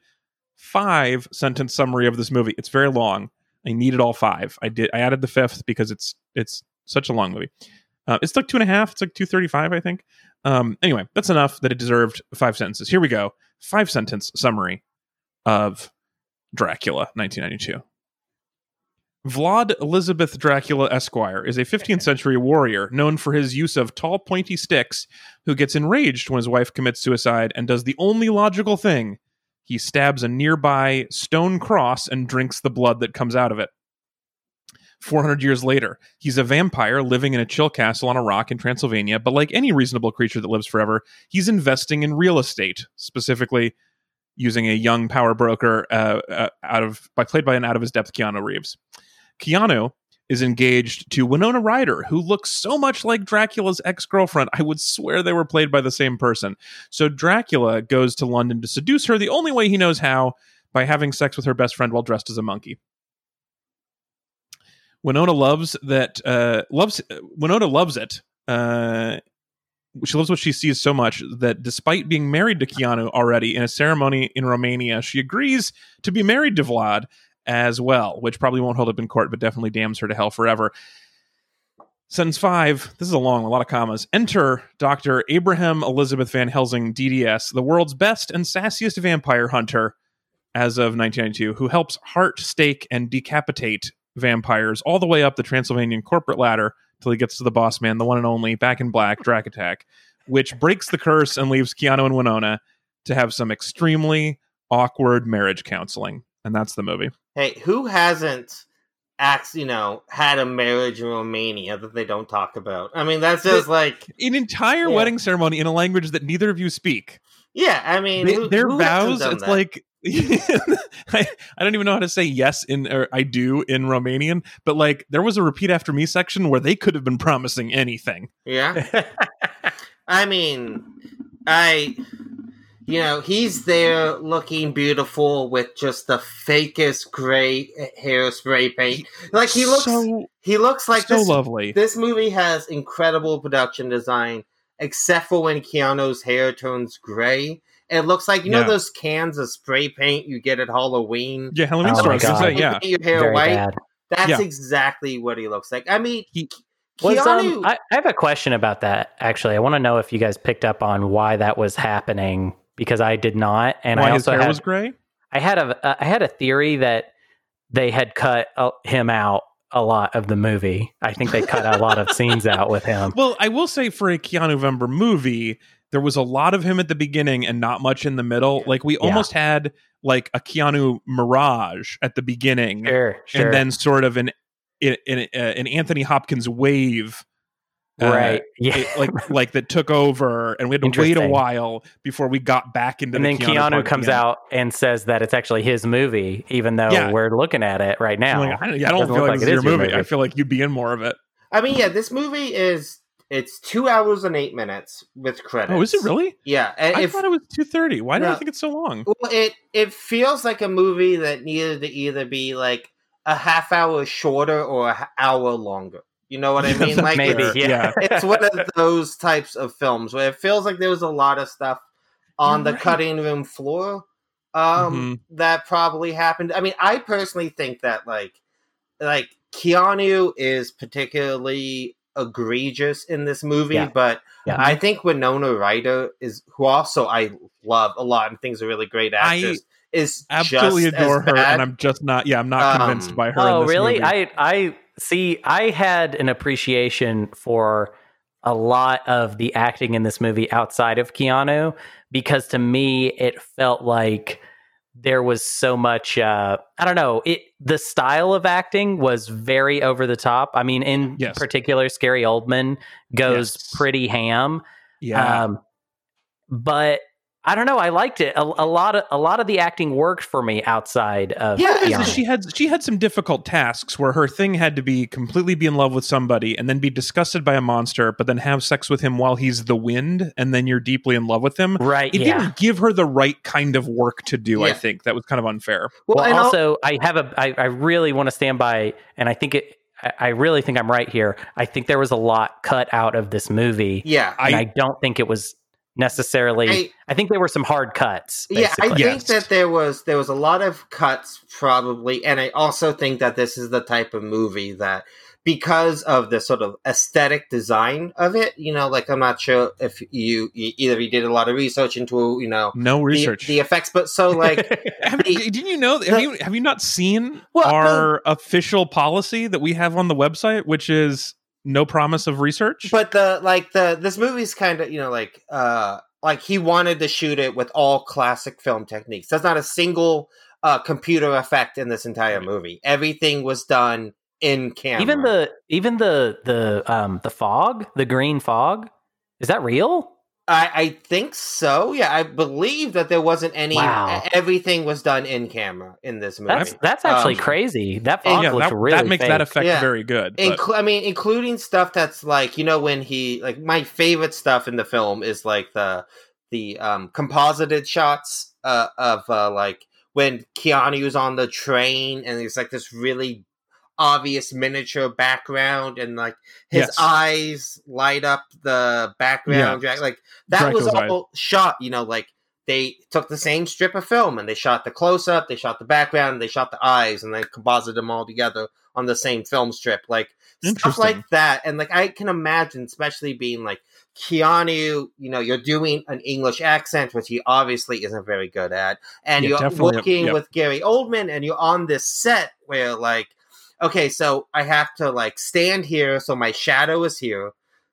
five sentence summary of this movie. It's very long. I needed all five. I did. I added the fifth because it's it's such a long movie. Uh, it's like two and a half. It's like two thirty five, I think. Um, anyway, that's enough that it deserved five sentences. Here we go. Five sentence summary of Dracula, nineteen ninety two. Vlad Elizabeth Dracula Esquire is a 15th century warrior known for his use of tall, pointy sticks who gets enraged when his wife commits suicide and does the only logical thing. He stabs a nearby stone cross and drinks the blood that comes out of it. 400 years later, he's a vampire living in a chill castle on a rock in Transylvania, but like any reasonable creature that lives forever, he's investing in real estate, specifically using a young power broker uh, uh, out of by played by an out of his depth Keanu Reeves. Keanu is engaged to Winona Ryder, who looks so much like Dracula's ex girlfriend. I would swear they were played by the same person. So Dracula goes to London to seduce her the only way he knows how by having sex with her best friend while dressed as a monkey. Winona loves that. Uh, loves Winona loves it. Uh, she loves what she sees so much that despite being married to Keanu already in a ceremony in Romania, she agrees to be married to Vlad as well, which probably won't hold up in court, but definitely damns her to hell forever. Sentence five. This is a long, a lot of commas. Enter Dr. Abraham Elizabeth Van Helsing, DDS, the world's best and sassiest vampire hunter as of 1992, who helps heart, stake, and decapitate vampires all the way up the Transylvanian corporate ladder till he gets to the boss man, the one and only, back in black, Drac Attack, which breaks the curse and leaves Keanu and Winona to have some extremely awkward marriage counseling. And that's the movie. Hey, who hasn't acts, you know, had a marriage in Romania that they don't talk about? I mean, that's just like An entire Yeah. wedding ceremony in a language that neither of you speak. yeah. I mean, They- who- their who vows. It's that? like I, I don't even know how to say yes in or I do in Romanian, but like there was a repeat after me section where they could have been promising anything. yeah. I mean, I, you know, he's there looking beautiful with just the fakest gray hair spray paint. Like he looks, so he looks like so this. lovely. This movie has incredible production design, except for when Keanu's hair turns gray. It looks like you know those cans of spray paint you get at Halloween. yeah, Halloween Oh stores. is You yeah. paint your hair Very white. bad. That's Yeah. exactly what he looks like. I mean, He- Was, Keanu. um, I, I have a question about that. Actually, I want to know if you guys picked up on why that was happening because I did not, and Why I his also hair had, was gray? I had a uh, I had a theory that they had cut uh, him out a lot of the movie. I think they cut a lot of scenes out with him. Well, I will say for a Keanu Vember movie, there was a lot of him at the beginning and not much in the middle. Like we almost had like a Keanu mirage at the beginning, Sure, sure. and then sort of an an, an, uh, Anthony Hopkins wave. uh, right. yeah. it- like like that took over, and we had to wait a while before we got back into. and the then Keanu, Keanu comes again. out and says that it's actually his movie, even though Yeah. we're looking at it right now. I'm like, I don't, yeah, I don't feel look like, like it is is your your movie. movie. I feel like you'd be in more of it. I mean, yeah, this movie is it's two hours and eight minutes with credits. Oh, is it really? Yeah, and I if thought it was two thirty. Why did I think it's so long? well, it it feels like a movie that needed to either be like a half hour shorter or an hour longer. You know what I mean? Like Maybe, it's, yeah. it's one of those types of films where it feels like there was a lot of stuff on You're the right. cutting room floor um that probably happened. I mean, I personally think that like like Keanu is particularly egregious in this movie, Yeah. but Yeah. I think Winona Ryder is who also I love a lot and thinks a really great I actress is Absolutely just adore as her, bad. and I'm just not. Yeah, I'm not convinced Um, by her. Oh, in this really? movie. I I see. I had an appreciation for a lot of the acting in this movie outside of Keanu because to me it felt like there was so much. Uh, I don't know. It the style of acting was very over the top. I mean, in Yes. particular, Scary Oldman goes Yes. pretty ham. yeah. Um, but I don't know. I liked it. A, a lot of a lot of the acting worked for me outside of Yeah, Because she had she had some difficult tasks where her thing had to be completely be in love with somebody and then be disgusted by a monster, but then have sex with him while he's the wind, and then you're deeply in love with him. right? It yeah. didn't give her the right kind of work to do. I think that was kind of unfair. Well, and also, I have a. I, I really want to stand by, and I think it. I- I really think I'm right here. I think there was a lot cut out of this movie, yeah, and I- I don't think it was necessarily. I, I, think there were some hard cuts. yeah, I basically. think Yes. that there was there was a lot of cuts probably, and I also think that this is the type of movie that because of the sort of aesthetic design of it, you know, like I'm not sure if you, you either you did a lot of research into you know No research. the effects, but so like have, the- didn't you know? Have the- you have you not seen Well, our official policy that we have on the website, which is no promise of research? but the like the this movie's kind of you know like uh like he wanted to shoot it with all classic film techniques there's not a single uh computer effect in this entire movie everything was done in camera even the even the the um the fog, the green fog, is that real? I, I think so yeah i believe that there wasn't any Wow. everything was done in camera in this movie That's that's actually Um, crazy. That fog yeah, looks that, really that makes fake. that effect Yeah. very good. but- Inclu- I mean, including stuff that's like you know when he like my favorite stuff in the film is like the the um composited shots uh, of uh, like when Keanu's on the train and it's like this really obvious miniature background and like his Yes. eyes light up the background. Dra- Like that was all shot, you know, like they took the same strip of film and they shot the close up, they shot the background, they shot the eyes, and they composited them all together on the same film strip. Like stuff like that. And like I can imagine, especially being like Keanu, you know, you're doing an English accent, which he obviously isn't very good at, and Yeah, you're working yep. with Gary Oldman, and you're on this set where like, okay, so I have to like stand here, so my shadow is here,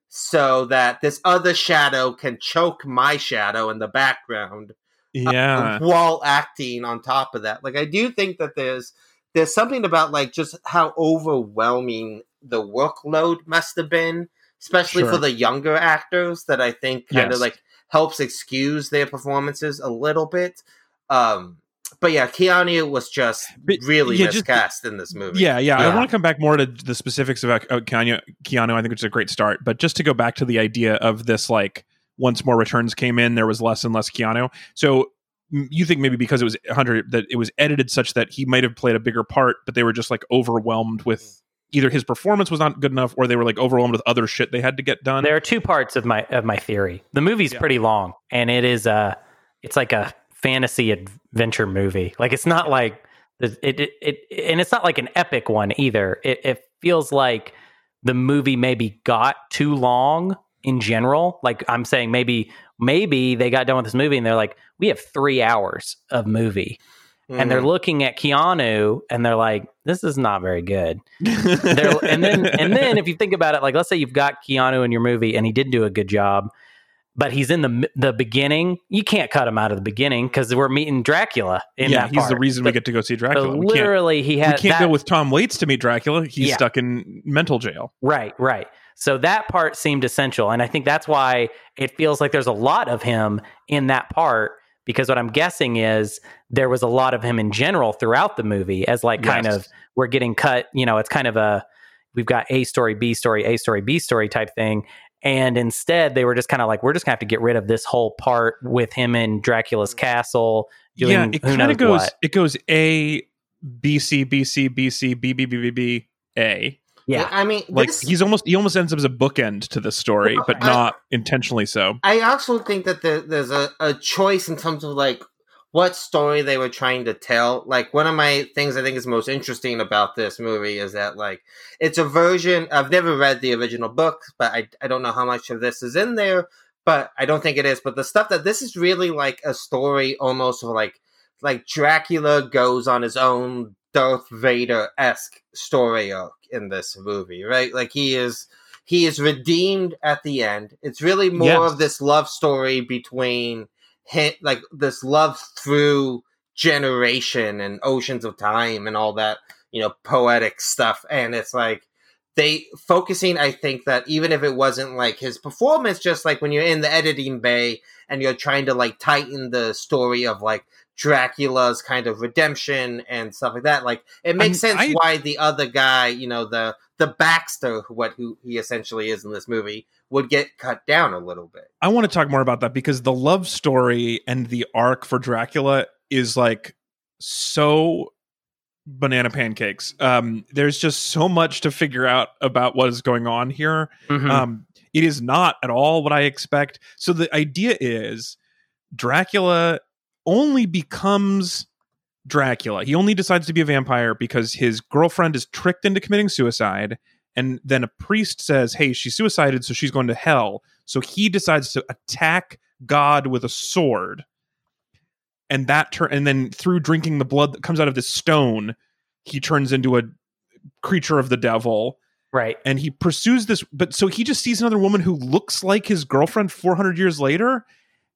so that this other shadow can choke my shadow in the background Yeah. while acting on top of that. Like I do think that there's there's something about like just how overwhelming the workload must have been, especially Sure. for the younger actors that I think kind of Yes. like helps excuse their performances a little bit. Um but yeah, Keanu was just But, really yeah, just- miscast in this movie. Yeah, yeah. I want to come back more to the specifics about uh, Keanu. Keanu, I think, which is a great start. But just to go back to the idea of this, like, once more returns came in, there was less and less Keanu. So you think maybe because it was Hunter that it was edited such that he might have played a bigger part, but they were just like overwhelmed with either his performance was not good enough, or they were like overwhelmed with other shit they had to get done. There are two parts of my of my theory. The movie's Yeah. pretty long, and it is a it's like a fantasy adventure movie. Like it's not like the- it it, it and it's not like an epic one either. It, it feels like the movie maybe got too long in general. Like I'm saying, maybe maybe they got done with this movie and they're like, we have three hours of movie, and they're Mhm. looking at Keanu and they're like, this is not very good. And then and then if you think about it, like let's say you've got Keanu in your movie and he did do a good job, but he's in the the beginning. You can't cut him out of the beginning because we're meeting Dracula in yeah, that he's the part. reason we get to go see Dracula. we can't, literally, he we has can't that, go with Tom Waits to meet Dracula. He's Yeah. stuck in mental jail. Right, right. So that part seemed essential. And I think that's why it feels like there's a lot of him in that part because what I'm guessing is there was a lot of him in general throughout the movie as like kind of we're getting cut, you know, it's kind of a we've got A story, B story, A story, B story type thing. And instead they were just kind of like, we're just gonna have to get rid of this whole part with him in Dracula's castle doing yeah, it kind of goes. what. It goes A, B, C, B, C, B, C, B, B, B, B, B, A. Yeah. I mean, Like this, he's almost he almost ends up as a bookend to this story, but I- not intentionally so. I also think that there, there's a, a choice in terms of like what story they were trying to tell. Like one of my things I think is most interesting about this movie is that like it's a version. I've never read the original book, but I I don't know how much of this is in there. But I don't think it is. But the stuff that this is really like a story almost of like like Dracula goes on his own Darth Vader esque story arc in this movie, right? Like he is he is redeemed at the end. It's really more Yes. of this love story between him, like this love through generation and oceans of time and all that, you know, poetic stuff. And it's like they focusing, I think that even if it wasn't like his performance, just like when you're in the editing bay and you're trying to like tighten the story of like Dracula's kind of redemption and stuff like that, like it makes I'm- sense I- why the other guy, you know, the the Baxter, what who he essentially is in this movie, would get cut down a little bit. I want to talk more about that because the love story and the arc for Dracula is like so banana pancakes. Um, there's just so much to figure out about what is going on here. Mhm. Um, it is not at all what I expect. So the idea is Dracula only becomes Dracula. He only decides to be a vampire because his girlfriend is tricked into committing suicide. And then a priest says, Hey, she suicided, so she's going to hell. So he decides to attack God with a sword. And that turn and then through drinking the blood that comes out of this stone, he turns into a creature of the devil right. and he pursues this but so he just sees another woman who looks like his girlfriend 400 years later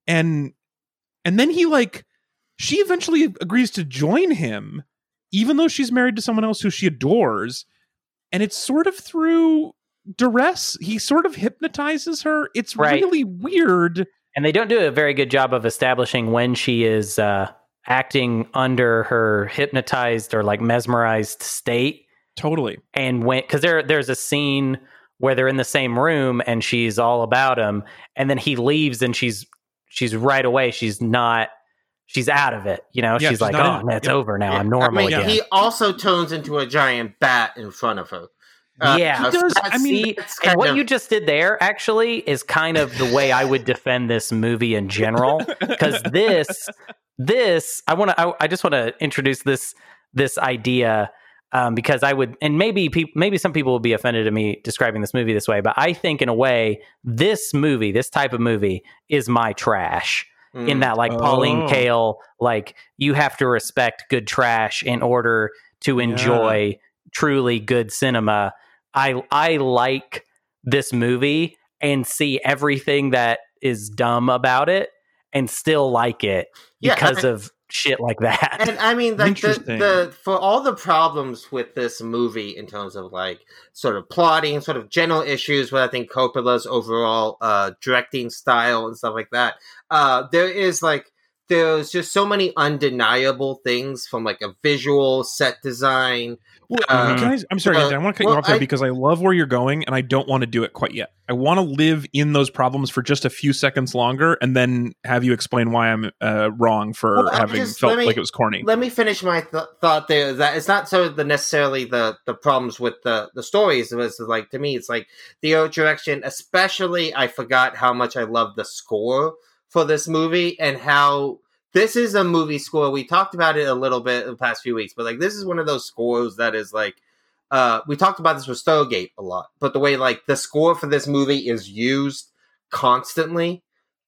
and and then he like she eventually agrees to join him even though she's married to someone else who she adores and it's sort of through duress he sort of hypnotizes her it's Right. really weird And they don't do a very good job of establishing when she is uh, acting under her hypnotized or like mesmerized state, totally and when because there there's a scene where they're in the same room and she's all about him, and then he leaves and she's she's right away she's not she's out of it. You know, Yeah, she's, she's like, oh, in- it's yeah. over now. Yeah, I'm normal I mean, again. he also turns into a giant bat in front of her. Uh, Yeah. He does. I mean, See, and what of- you just did there actually is kind of the way I would defend this movie in general. Because this, this, I want to, I, I just want to introduce this, this idea. Um, because I would, and maybe people, maybe some people will be offended at me describing this movie this way, but I think in a way, this movie, this type of movie, is my trash. In Mm. that, like Pauline Oh. Kael, like you have to respect good trash in order to enjoy truly good cinema. I I like this movie and see everything that is dumb about it and still like it Yeah, because I- of shit like that. and I mean, like the, the for all the problems with this movie in terms of like sort of plotting, sort of general issues with I think Coppola's overall uh, directing style and stuff like that. Uh, there is like there's just so many undeniable things from like a visual set design. Well, Uh, can I, I'm sorry, uh, I want to cut well, you off there I- because I love where you're going, and I don't want to do it quite yet. I want to live in those problems for just a few seconds longer, and then have you explain why I'm uh, wrong for Well, having just- felt me- like it was corny. Let me finish my th- thought there. That it's not so the necessarily the the problems with the the stories. It was like to me, it's like the direction. Especially, I forgot how much I love the score for this movie and how this is a movie score. We talked about it a little bit the past few weeks, but like this is one of those scores that is like. Uh, we talked about this with Stargate a lot, but the way like the score for this movie is used constantly,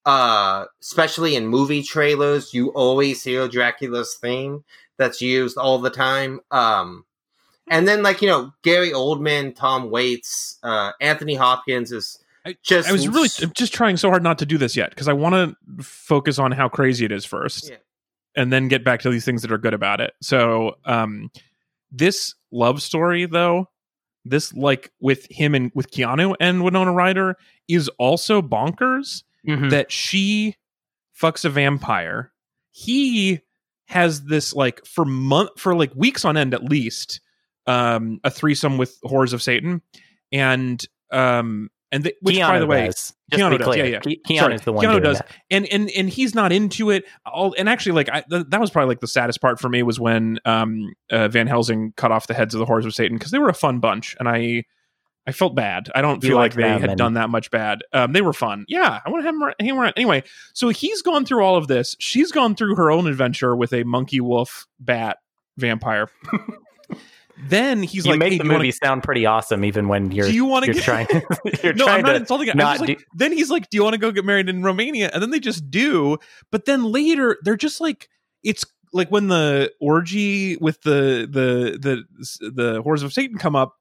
uh, especially in movie trailers, you always hear Dracula's theme that's used all the time. Um, and then like you know Gary Oldman, Tom Waits, uh, Anthony Hopkins is I- just. I was really I'm just trying so hard not to do this yet because I want to focus on how crazy it is first, Yeah. and then get back to these things that are good about it. So, um, this love story, though, this like with him and with Keanu and Winona Ryder is also bonkers. Mhm. that she fucks a vampire. He has this like for month for like weeks on end at least um a threesome with horrors of Satan and um and the, which by the way does. Keanu does, clear, yeah, yeah. Ke- Keanu is the one Keanu does. that. and and and he's not into it all and actually like I, th- that was probably like the saddest part for me was when um uh, Van Helsing cut off the heads of the horrors of Satan because they were a fun bunch and I I felt bad. I don't You feel like they had and- done that much bad. Um, they were fun. Yeah, I want to have him, hang around. Anyway, so he's gone through all of this. She's gone through her own adventure with a monkey wolf bat vampire. then he's you like, make hey, the you wanna- movie sound pretty awesome, even when you're do you want to you're get trying. you're no, trying I'm not insulting it. Not like, do- then he's like, "Do you want to go get married in Romania?" And then they just do. But then later, they're just like, it's like when the orgy with the the the the horrors of Satan come up.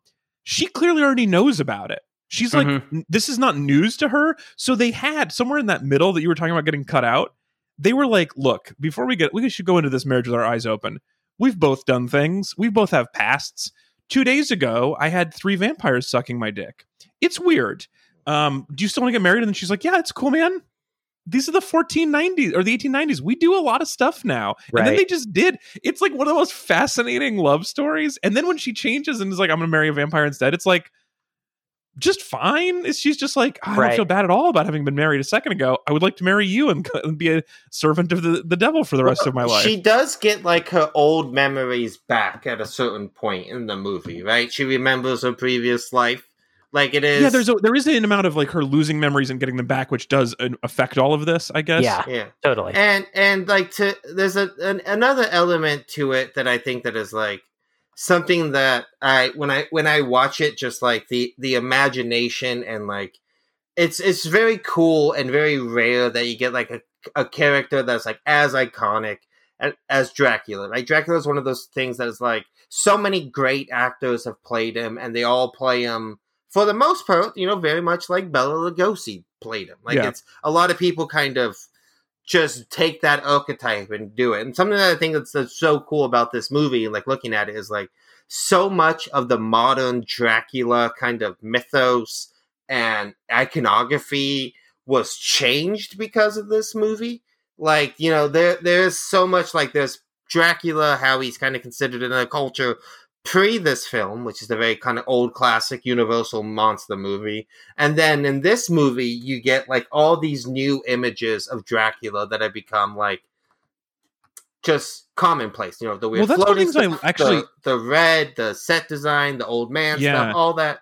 She clearly already knows about it. She's like, Mhm. This is not news to her. So they had somewhere in that middle that you were talking about getting cut out. They were like, look, before we get, we should go into this marriage with our eyes open. We've both done things. We both have pasts. Two days ago, I had three vampires sucking my dick. It's weird. Um, do you still want to get married? And then she's like, yeah, it's cool, man. These are the 1490s or the 1890s. We do a lot of stuff now. And then they just did. It's like one of the most fascinating love stories. And then when she changes and is like, I'm going to marry a vampire instead, it's like, just fine. She's just like, I don't feel bad at all about having been married a second ago. I would like to marry you and, and be a servant of the, the devil for the rest of my life. She does get like her old memories back at a certain point in the movie, right? She remembers her previous life. Like it is. yeah, there's a, there is an amount of like her losing memories and getting them back, which does uh, affect all of this, I guess. Yeah. yeah. totally. and and like to there's a an, another element to it that I think that is like something that I when I when I watch it just like the the imagination and like it's it's very cool and very rare that you get like a a character that's like as iconic as, as Dracula. Like Dracula is one of those things that is like so many great actors have played him and they all play him for the most part, you know, very much like Bela Lugosi played him. Like Yeah. it's a lot of people kind of just take that archetype and do it. And something that I think that's, that's so cool about this movie, like looking at it, is like so much of the modern Dracula kind of mythos and iconography was changed because of this movie. Like, you know, there there's so much like there's Dracula, how he's kind of considered in a culture pre this film, which is a very kind of old classic universal monster movie. And then in this movie, you get like all these new images of Dracula that have become like just commonplace. You know, the weird Well, that's one of floating the things I actually- the, the red, the set design, the old man Yeah. stuff, all that.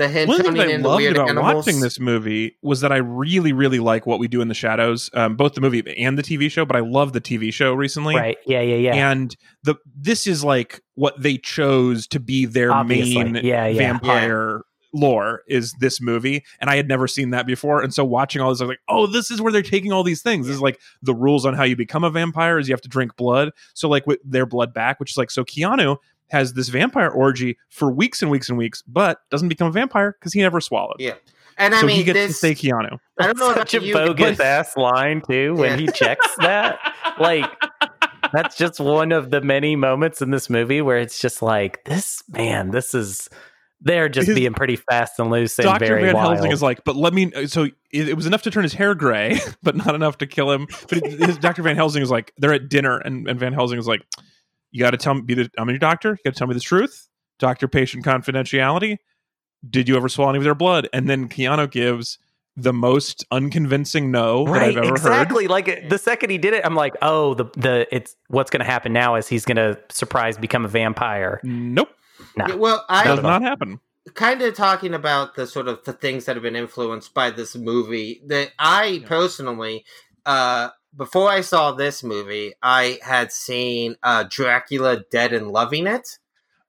The hint One of the things I into loved weird about animals. watching this movie was that I really, really like what we do in the shadows, um, both the movie and the TV show. But I love the TV show recently, Right. Yeah. Yeah. Yeah. and the this is like what they chose to be their Obviously. main Yeah, yeah. vampire lore is this movie and i had never seen that before and so watching all this i was like oh this is where they're taking all these things this is like the rules on how you become a vampire is you have to drink blood so like with their blood back which is like so keanu has this vampire orgy for weeks and weeks and weeks but doesn't become a vampire because he never swallowed Yeah. And I so mean, he gets this, to stay keanu I don't know Such about a you, bogus but- ass line too when Yeah. he checks that. like that's just one of the many moments in this movie where it's just like this man, this is they're just His- being pretty fast and loose and Dr. very Van wild. Helsing is like, but let me. So it, it was enough to turn his hair gray, but not enough to kill him. But it, his, Dr. Van Helsing is like, they're at dinner, and, and Van Helsing is like, you got to tell me, be the, I'm your doctor. You got to tell me the truth. Doctor patient confidentiality. Did you ever swallow any of their blood? And then Keanu gives the most unconvincing no that I've ever heard. exactly. Like the second he did it, I'm like, oh, the the it's what's going to happen now is he's going to surprise become a vampire. heard. Nope, Yeah, well, does I at all. not happen. kind of talking about the sort of the things that have been influenced by this movie that I Yeah. personally uh before I saw this movie, I had seen uh Dracula Dead and Loving It.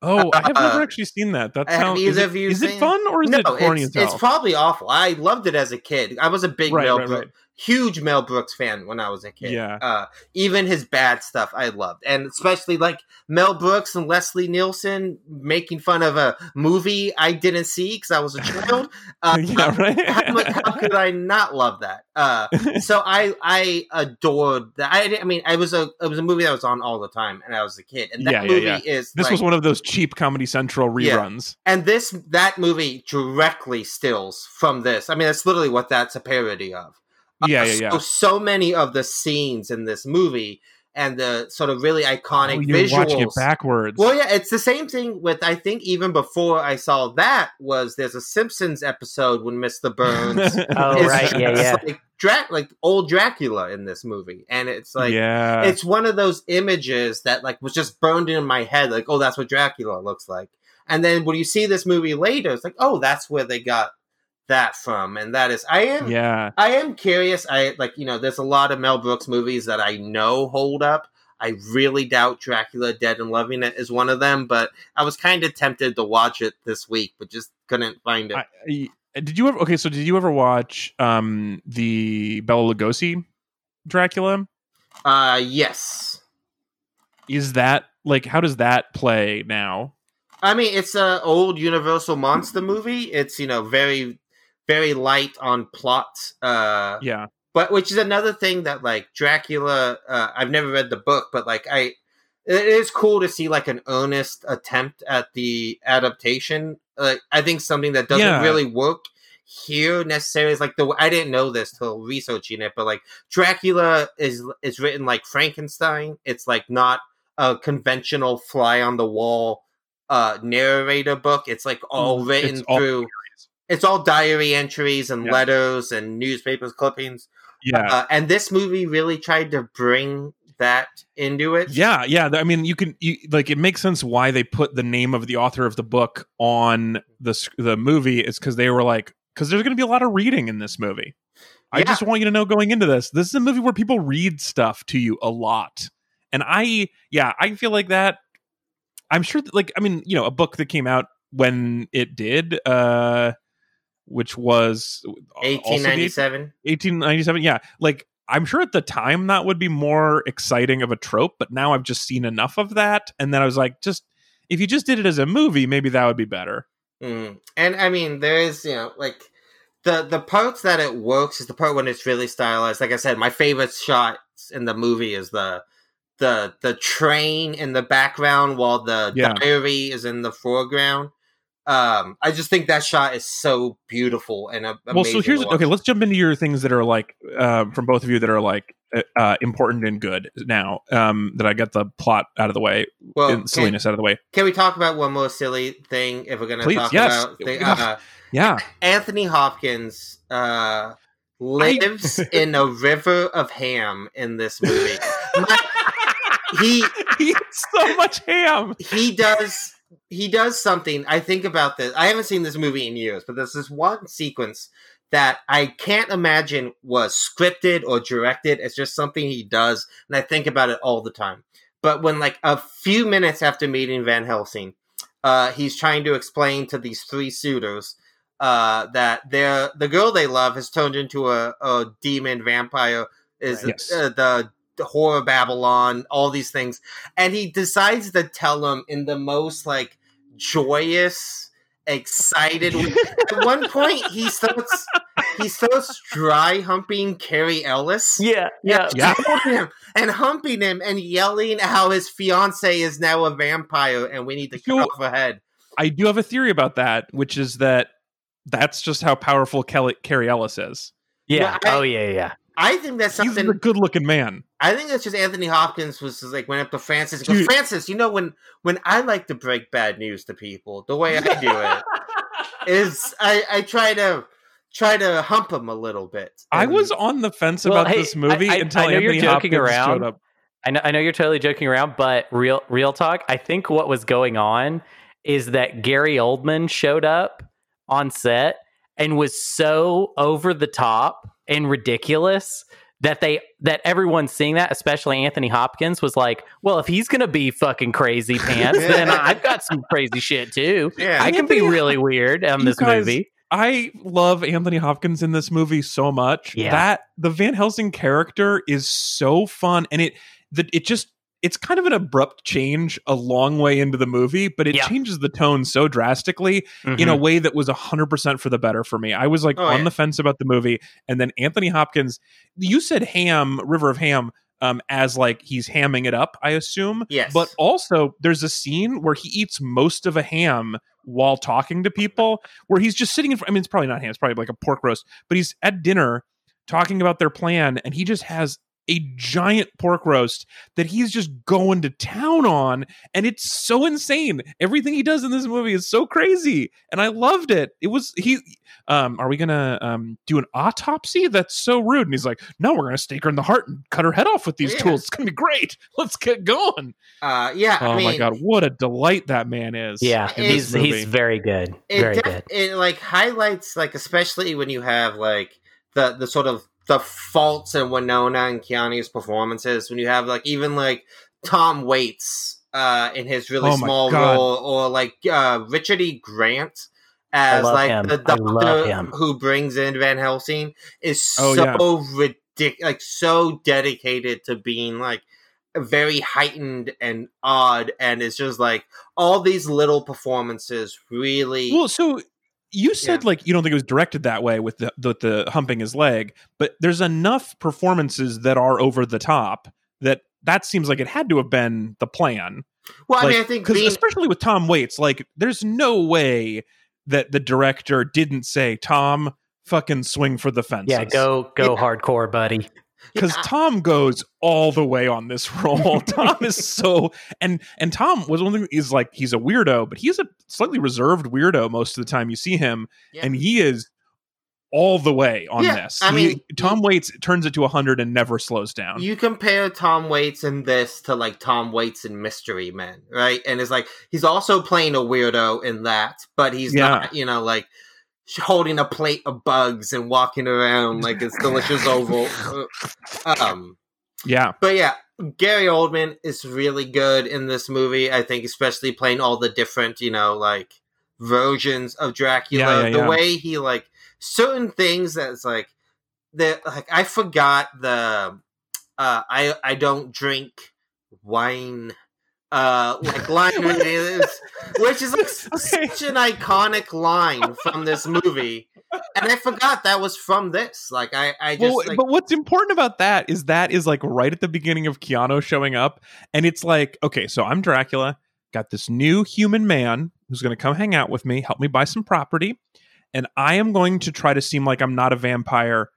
Oh, I have never Uh, actually seen that. That sounds. Is, it, is it fun or is no, it corny it's, as hell? it's probably awful. I loved it as a kid. I was a big Right, Mel right, right. Huge Mel Brooks fan when I was a kid. Yeah. Uh, even his bad stuff I loved. And especially like Mel Brooks and Leslie Nielsen making fun of a movie I didn't see because I was a child. Uh, yeah, right. how, how could I not love that? Uh, so I I adored that. I, I mean, I was a it was a movie that was on all the time, and I was a kid. And that Yeah, movie yeah. is This like- was one of those cheap Comedy Central Yeah. reruns. and this that movie directly stills from this. I mean, that's literally what that's a parody of. Yeah, Uh, yeah, So, yeah. so many of the scenes in this movie and the sort of really iconic Oh, you're visuals. watching it backwards. Well, yeah, it's the same thing with I think even before I saw that was there's a Simpsons episode when Mr. Burns Oh, is right, yeah, yeah. like Dra- like old Dracula in this movie, and it's like yeah, it's one of those images that like was just burned in my head, like oh that's what Dracula looks like, and then when you see this movie later, it's like oh that's where they got that from, and that is I am yeah. I am curious. I like you know, there's a lot of Mel Brooks movies that I know hold up. I really doubt Dracula Dead and Loving It is one of them, but I was kind of tempted to watch it this week, but just couldn't find it. I, did you ever? Okay, so did you ever watch um the Bela Lugosi Dracula? uh yes. Is that like how does that play now? I mean, it's a old Universal monster movie. It's, you know, very very light on plot. Uh Yeah, but which is another thing that like Dracula uh, I've never read the book but like I it is cool to see like an earnest attempt at the adaptation like I think something that doesn't Yeah. really work here necessarily is like the I didn't know this till researching it but like Dracula is is written like Frankenstein it's like not a conventional fly on the wall uh narrator book it's like all Mm, written it's all through it's all diary entries and Yeah. letters and newspapers clippings yeah, uh, and this movie really tried to bring that into it. yeah, yeah. I mean, you can you, like it makes sense why they put the name of the author of the book on the the movie. It's because they were like, because there's going to be a lot of reading in this movie. I Yeah. just want you to know going into this, this is a movie where people read stuff to you a lot, and I, yeah, I feel like that. I'm sure, that, like, I mean, you know, a book that came out when it did, uh, which was the 1897. 1897 yeah like i'm sure at the time that would be more exciting of a trope but now i've just seen enough of that and then i was like just if you just did it as a movie maybe that would be better Mm. And I mean, there is, you know, like the the parts that it works is the part when it's really stylized. Like I said, my favorite shots in the movie is the the the train in the background while the Yeah. diary is in the foreground. Um, I just think that shot is so beautiful and a- well so here's okay let's jump into your things that are like uh, from both of you that are like uh, uh, important and good now um that i get the plot out of the way well, and can, silliness out of the way can we talk about one more silly thing if we're going to Please, talk yes. about? The, Ugh. uh, yeah Anthony Hopkins uh, lives in a river of ham in this movie. He eats so much ham. he does he does something. I think about this. I haven't seen this movie in years, but there's this one sequence that I can't imagine was scripted or directed. It's just something he does, and I think about it all the time. But when like a few minutes after meeting Van Helsing, uh, he's trying to explain to these three suitors uh, that their the girl they love has turned into a, a demon vampire. Is Yes. uh, the the horror Babylon, all these things, and he decides to tell them in the most like joyous, excited. At one point, he starts he starts dry humping Cary Elwes. Yeah, yeah. Yeah. him and humping him and yelling how his fiance is now a vampire and we need to cut off her head. I do have a theory about that, which is that that's just how powerful Kelly, Cary Elwes is. Yeah. Yeah, I- oh yeah, yeah. I think that's something. He's something. a good-looking man. I think that's just Anthony Hopkins was just like went up to Francis goes, Francis, you know when when I like to break bad news to people, the way I do it is I I try to try to hump him a little bit. I was on the fence Well, about hey, this movie I- I- until I know you're joking Hopkins around. showed up. I know, I know you're totally joking around, but real real talk. I think what was going on is that Gary Oldman showed up on set and was so over the top and ridiculous that they that everyone seeing that, especially Anthony Hopkins, was like, "Well, if he's gonna be fucking crazy pants, then I've got some crazy shit too. Yeah. I can be really weird on this guys- movie." I love Anthony Hopkins in this movie so much. Yeah. That the Van Helsing character is so fun and it the, it just it's kind of an abrupt change a long way into the movie, but it Yeah. changes the tone so drastically in a Mhm. way that was 100% for the better for me. I was like Oh, on yeah. the fence about the movie and then Anthony Hopkins you said Ham River of Ham um as like he's hamming it up, I assume. Yes. But also there's a scene where he eats most of a ham while talking to people where he's just sitting in front I mean it's probably not ham, it's probably like a pork roast, but he's at dinner talking about their plan and he just has a giant pork roast that he's just going to town on and it's so insane. Everything he does in this movie is so crazy and i loved it. It was he um are we gonna um do an autopsy? That's so rude. And he's like no we're gonna stake her in the heart and cut her head off with these Yeah. tools. It's gonna be great. Let's get going. Uh, yeah, oh I mean, my god what a delight that man is Yeah, he's he's very good, it, very def- good. it like highlights like especially when you have like the the sort of the faults in Winona and Keanu's performances when you have like even like Tom Waits uh in his really Oh small God. role or like uh Richard E. Grant as like him. the doctor who brings in Van Helsing is Oh, so yeah. ridiculous like so dedicated to being like very heightened and odd and it's just like all these little performances really Well, so you said like you don't think it was directed that way with the, the the humping his leg, but there's enough performances that are over the top that that seems like it had to have been the plan. well i mean i think 'cause being, especially with Tom Waits, like there's no way that the director didn't say Tom fucking swing for the fences. Yeah, go go Yeah. hardcore, buddy. Because Yeah. Tom goes all the way on this role. Tom is so and and Tom was one thing is like he's a weirdo, but he's a slightly reserved weirdo most of the time you see him, Yeah. and he is all the way on Yeah, this. I He- mean, Tom Waits turns it to hundred and never slows down. you compare Tom Waits in this to like Tom Waits in Mystery Men, right? And it's like he's also playing a weirdo in that, but he's Yeah. not, you know, like holding a plate of bugs and walking around like it's delicious oval. Um, yeah, but yeah, Gary Oldman is really good in this movie. I think, especially playing all the different, you know, like versions of Dracula. Yeah, yeah, the yeah. way he like certain things that's like that. Like I forgot the. Uh, I I don't drink wine. Uh, like line is, which is like Okay. such an iconic line from this movie, and I forgot that was from this. Like I, I just well, like, but what's important about that is that is like right at the beginning of Keanu showing up, and it's like, okay, so I'm Dracula, got this new human man who's going to come hang out with me, help me buy some property, and I am going to try to seem like I'm not a vampire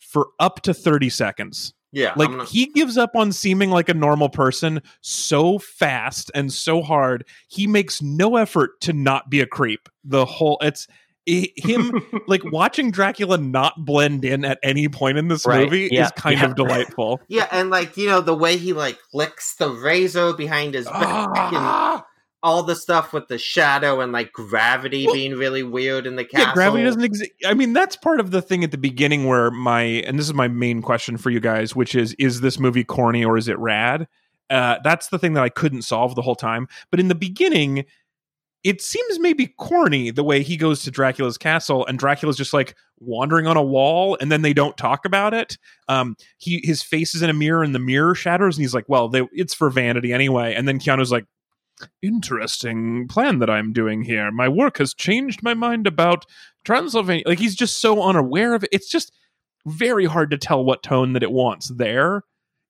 for up to 30 seconds. Yeah, Like I'm not- he gives up on seeming like a normal person so fast and so hard. He makes no effort to not be a creep. The whole it's I- him like watching Dracula not blend in at any point in this Right, movie yeah, is kind yeah. of delightful. Yeah, and like you know the way he like licks the razor behind his back and Ah! All the stuff with the shadow and like gravity Well, being really weird in the castle. Yeah, gravity doesn't exist. I mean, that's part of the thing at the beginning where my and this is my main question for you guys, which is: is this movie corny or is it rad? Uh, that's the thing that I couldn't solve the whole time. But in the beginning, it seems maybe corny the way he goes to Dracula's castle and Dracula's just like wandering on a wall and then they don't talk about it. Um, he his face is in a mirror and the mirror shatters and he's like, well, they, it's for vanity anyway. And then Keanu's like, interesting plan that I'm doing here. My work has changed my mind about Transylvania. Like he's just so unaware of it. It's just very hard to tell what tone that it wants there.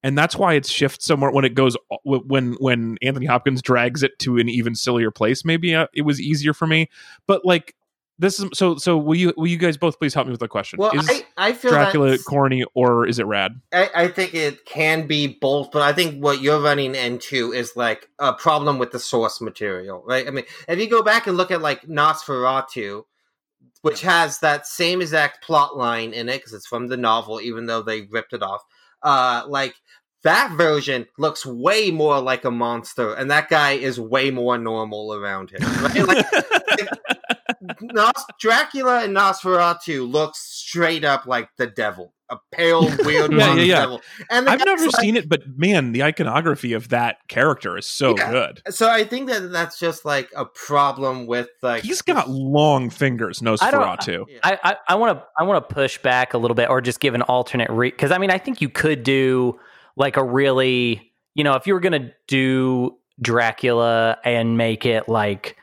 And that's why it shifts somewhere when it goes when when Anthony Hopkins drags it to an even sillier place. Maybe uh, it was easier for me, but like this is so. So will you will you guys both please help me with the question? Well, is I, I feel Dracula corny or is it rad? I, I think it can be both, but I think what you're running into is like a problem with the source material, right? I mean, if you go back and look at like Nosferatu, which has that same exact plot line in it because it's from the novel, even though they ripped it off. Uh, like that version looks way more like a monster, and that guy is way more normal around him. Right? Like, Nos- Dracula and Nosferatu looks straight up like the devil, a pale, weird Yeah, yeah, yeah. devil. And I've never like- seen it, but man, the iconography of that character is so Yeah. good. So I think that that's just like a problem with like He's got long fingers, I don't- uh, Nosferatu. Yeah. I I want to I want to push back a little bit, or just give an alternate re because I mean I think you could do like a really you know if you were gonna do Dracula and make it like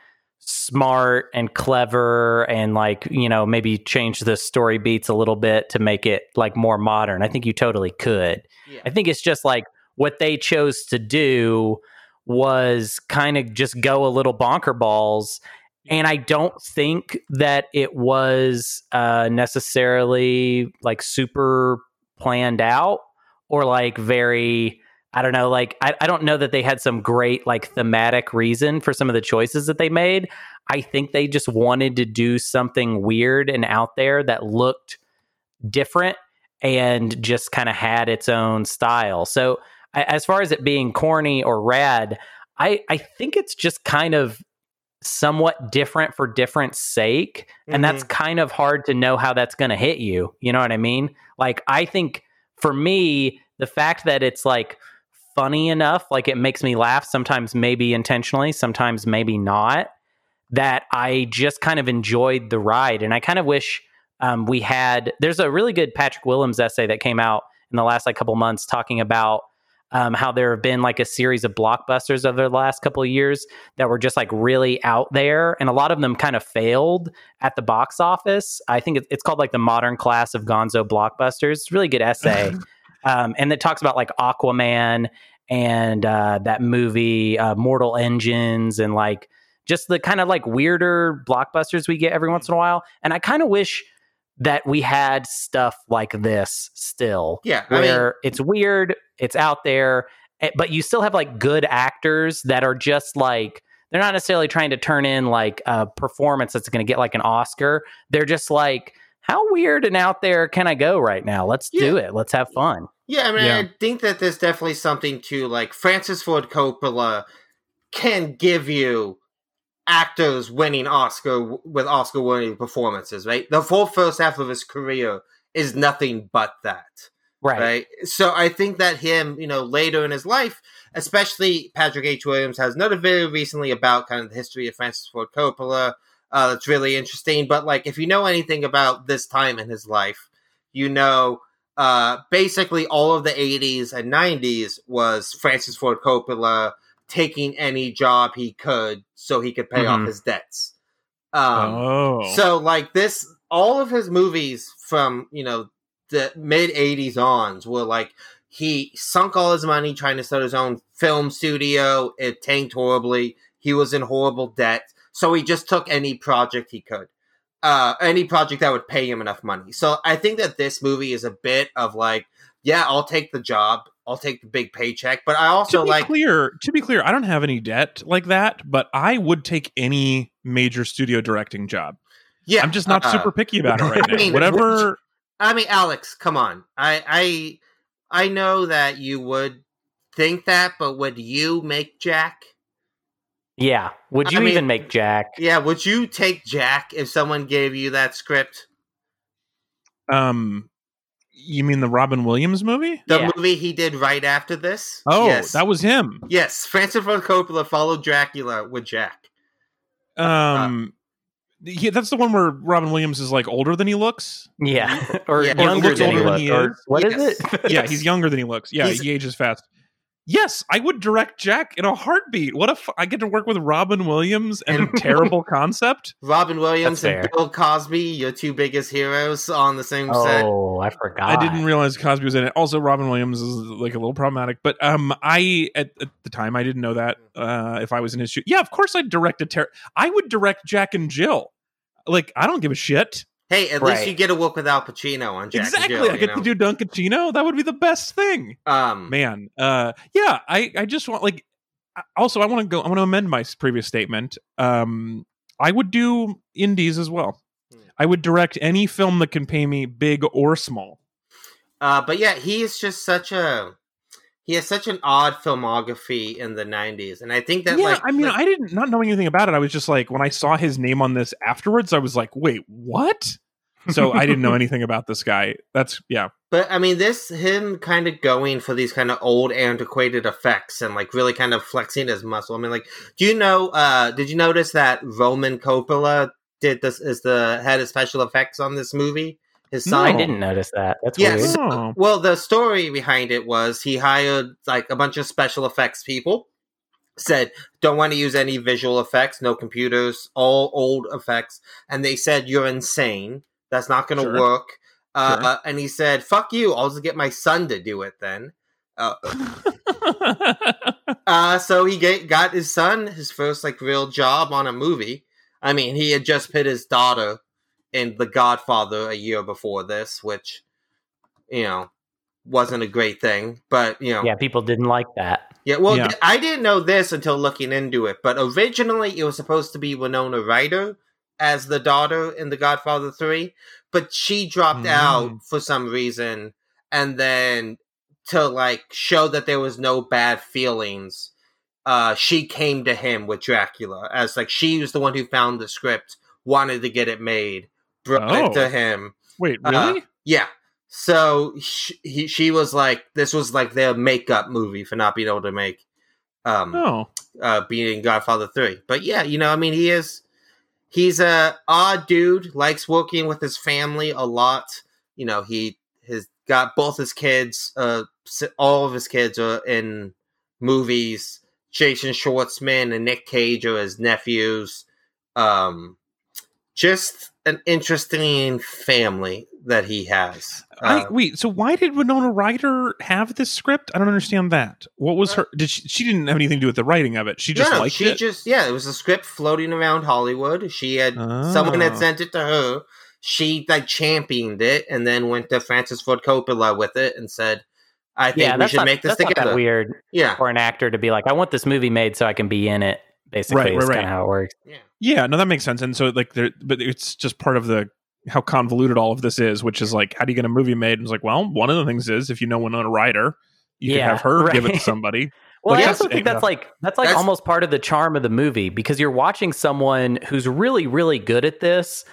smart and clever and like you know maybe change the story beats a little bit to make it like more modern. I think you totally could. Yeah. I think it's just like what they chose to do was kind of just go a little bonker balls. And I don't think that it was uh, necessarily like super planned out or like very, I don't know, like I, I don't know that they had some great like thematic reason for some of the choices that they made. I think they just wanted to do something weird and out there that looked different and just kind of had its own style. So I, as far as it being corny or rad, I I think it's just kind of somewhat different for different sake and that's mm-hmm. kind of hard to know how that's going to hit you you know what i mean like i think for me the fact that it's like funny enough like it makes me laugh sometimes maybe intentionally sometimes maybe not that i just kind of enjoyed the ride and i kind of wish um, we had there's a really good patrick willems essay that came out in the last like couple months talking about um, how there have been like a series of blockbusters over the last couple of years that were just like really out there, and a lot of them kind of failed at the box office. I think it's called like the modern class of Gonzo blockbusters. It's really good essay, um, and it talks about like Aquaman and uh, that movie uh, Mortal Engines and like just the kind of like weirder blockbusters we get every once in a while. And I kind of wish that we had stuff like this still Yeah, I mean- where it's weird, it's out there, eh, but you still have like good actors that are just like they're not necessarily trying to turn in like a performance that's going to get like an Oscar. They're just like, how weird and out there can I go right now? Let's do it. Let's have fun. Yeah, I mean, Yeah. I think that there's definitely something to like Francis Ford Coppola can give you actors winning Oscar with Oscar winning performances, right? The full first half of his career is nothing but that. Right. Right. So I think that him, you know, later in his life, especially Patrick H. Willems has noted very recently about kind of the history of Francis Ford Coppola. Uh, that's really interesting. But like, if you know anything about this time in his life, you know, uh, basically all of the 80s and 90s was Francis Ford Coppola taking any job he could so he could pay off Mhm. his debts. Um, oh, so like this, all of his movies from you know the mid '80s ons were like he sunk all his money trying to start his own film studio. It tanked horribly. He was in horrible debt, so he just took any project he could, uh, any project that would pay him enough money. So I think that this movie is a bit of like, yeah, I'll take the job, I'll take the big paycheck, but I also to be like clear, to be clear, I don't have any debt like that, but I would take any major studio directing job. Yeah, I'm just not uh, super picky about it right I now. mean, Whatever. I mean, Alex, come on. I I I know that you would think that, but would you make Jack? Yeah. Would I you mean- even make Jack? Yeah, would you take Jack if someone gave you that script? Um, you mean the Robin Williams movie? The Yeah. movie he did right after this? Oh, yes. that was him. Yes, Francis Ford Coppola followed Dracula with Jack. Um, yeah, that's the one where Robin Williams is like older than he looks. Yeah. or Yeah. Or younger looks than he older than looks. he or- is. What is Yes. it? Yeah, Yes. he's younger than he looks. Yeah, He's- he ages fast. Yes, I would direct Jack in a heartbeat. What if I get to work with Robin Williams and a terrible concept? Robin Williams That's and fair. Bill Cosby, your two biggest heroes on the same set. Oh, I forgot. I didn't realize Cosby was in it. Also, Robin Williams is like a little problematic, but um, I at, at the time I didn't know that. Uh, if I was in his shoe, yeah, of course I'd direct a ter- I would direct Jack and Jill. Like I don't give a shit. Hey, at Right. least you get to work with Al Pacino on Jack exactly, Jill, I get know? to do Dunkaccino. That would be the best thing. um, man uh yeah i i just want like also i want to go i want to amend my previous statement um i would do indies as well Hmm. i would direct any film that can pay me big or small Uh, but yeah, he is just such a he has such an odd filmography in the '90s, and I think that yeah like i mean like- i didn't not knowing anything about it i was just like when i saw his name on this afterwards i was like wait what so i didn't know anything about this guy that's yeah but I mean, this him kind of going for these kind of old antiquated effects and like really kind of flexing his muscle. I mean, like, do you know? uh Did you notice that Roman Coppola did this? Is the head of special effects on this movie? His No. son. I didn't notice that. That's Yes. weird. Oh. Well, the story behind it was he hired like a bunch of special effects people. Said don't want to use any visual effects, no computers, all old effects, and they said you're insane. That's not going to Sure. work. Uh, Sure. uh, and he said, "Fuck you! I'll just get my son to do it then." Uh, uh, so he get, got his son his first like real job on a movie. I mean, he had just put his daughter in The Godfather a year before this, which you know wasn't a great thing. But you know, Yeah, people didn't like that. yeah. Well, Yeah. I didn't know this until looking into it. But originally, it was supposed to be Winona Ryder as the daughter in The Godfather Three, but she dropped Mm. out for some reason, and then to like show that there was no bad feelings. Uh, she came to him with Dracula as like she was the one who found the script, wanted to get it made, brought Oh. it to him. wait Uh, really Yeah. So she, he, she was like, this was like their makeup movie for not being able to make, um, oh uh, being Godfather three. But yeah, you know, I mean, he is, he's a odd dude, likes working with his family a lot. You know, he has got both his kids, uh, all of his kids are in movies. Jason Schwartzman and Nick Cage are his nephews. Um, just an interesting family that he has. I, Uh, wait, so why did Winona Ryder have this script? I don't understand that. What was her? Did she? She didn't have anything to do with the writing of it. She just no, no, liked she it. just yeah, it was a script floating around Hollywood. She had someone had Oh. sent it to her. She like championed it, and then went to Francis Ford Coppola with it and said, "I think Yeah, we should not, make this that's not together." that weird Yeah, for an actor to be like, I want this movie made so I can be in it. Basically, Right, is right, kind right. of how it works. yeah. Yeah, no, that makes sense. And so like there, but it's just part of the how convoluted all of this is, which is like, how do you get a movie made? And it's like, well, one of the things is if you know Winona Ryder, you Yeah, can have her give it to somebody. Well, Like, I that's- also think that's like that's like That's- almost part of the charm of the movie because you're watching someone who's really, really good at this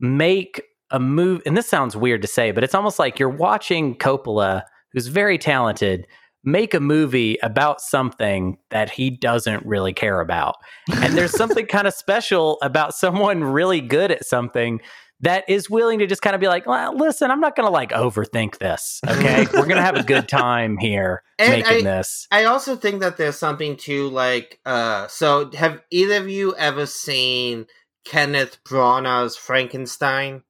make a move. And this sounds weird to say, but it's almost like you're watching Coppola, who's very talented, make a movie about something that he doesn't really care about. And there's something kind of special about someone really good at something that is willing to just kind of be like, well, listen, I'm not going to like overthink this. Okay. We're going to have a good time here And making I- this. I also think that there's something to like. Uh, so have either of you ever seen Kenneth Branagh's Frankenstein?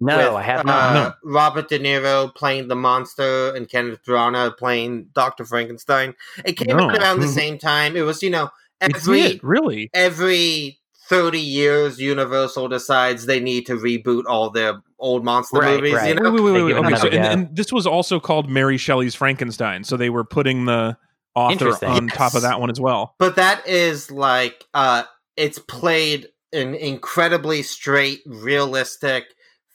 No, with, I have uh, not. Robert De Niro playing the monster and Kenneth Branagh playing Doctor Frankenstein. It came No. out around the same time. It was, you know, It every did, really. every thirty years, Universal decides they need to reboot all their old monster Right, movies. right. You know, Wait, wait, wait, wait. Okay, so, and, and this was also called Mary Shelley's Frankenstein. So they were putting the author on Yes. top of that one as well. but that is like uh, it's played an incredibly straight, realistic,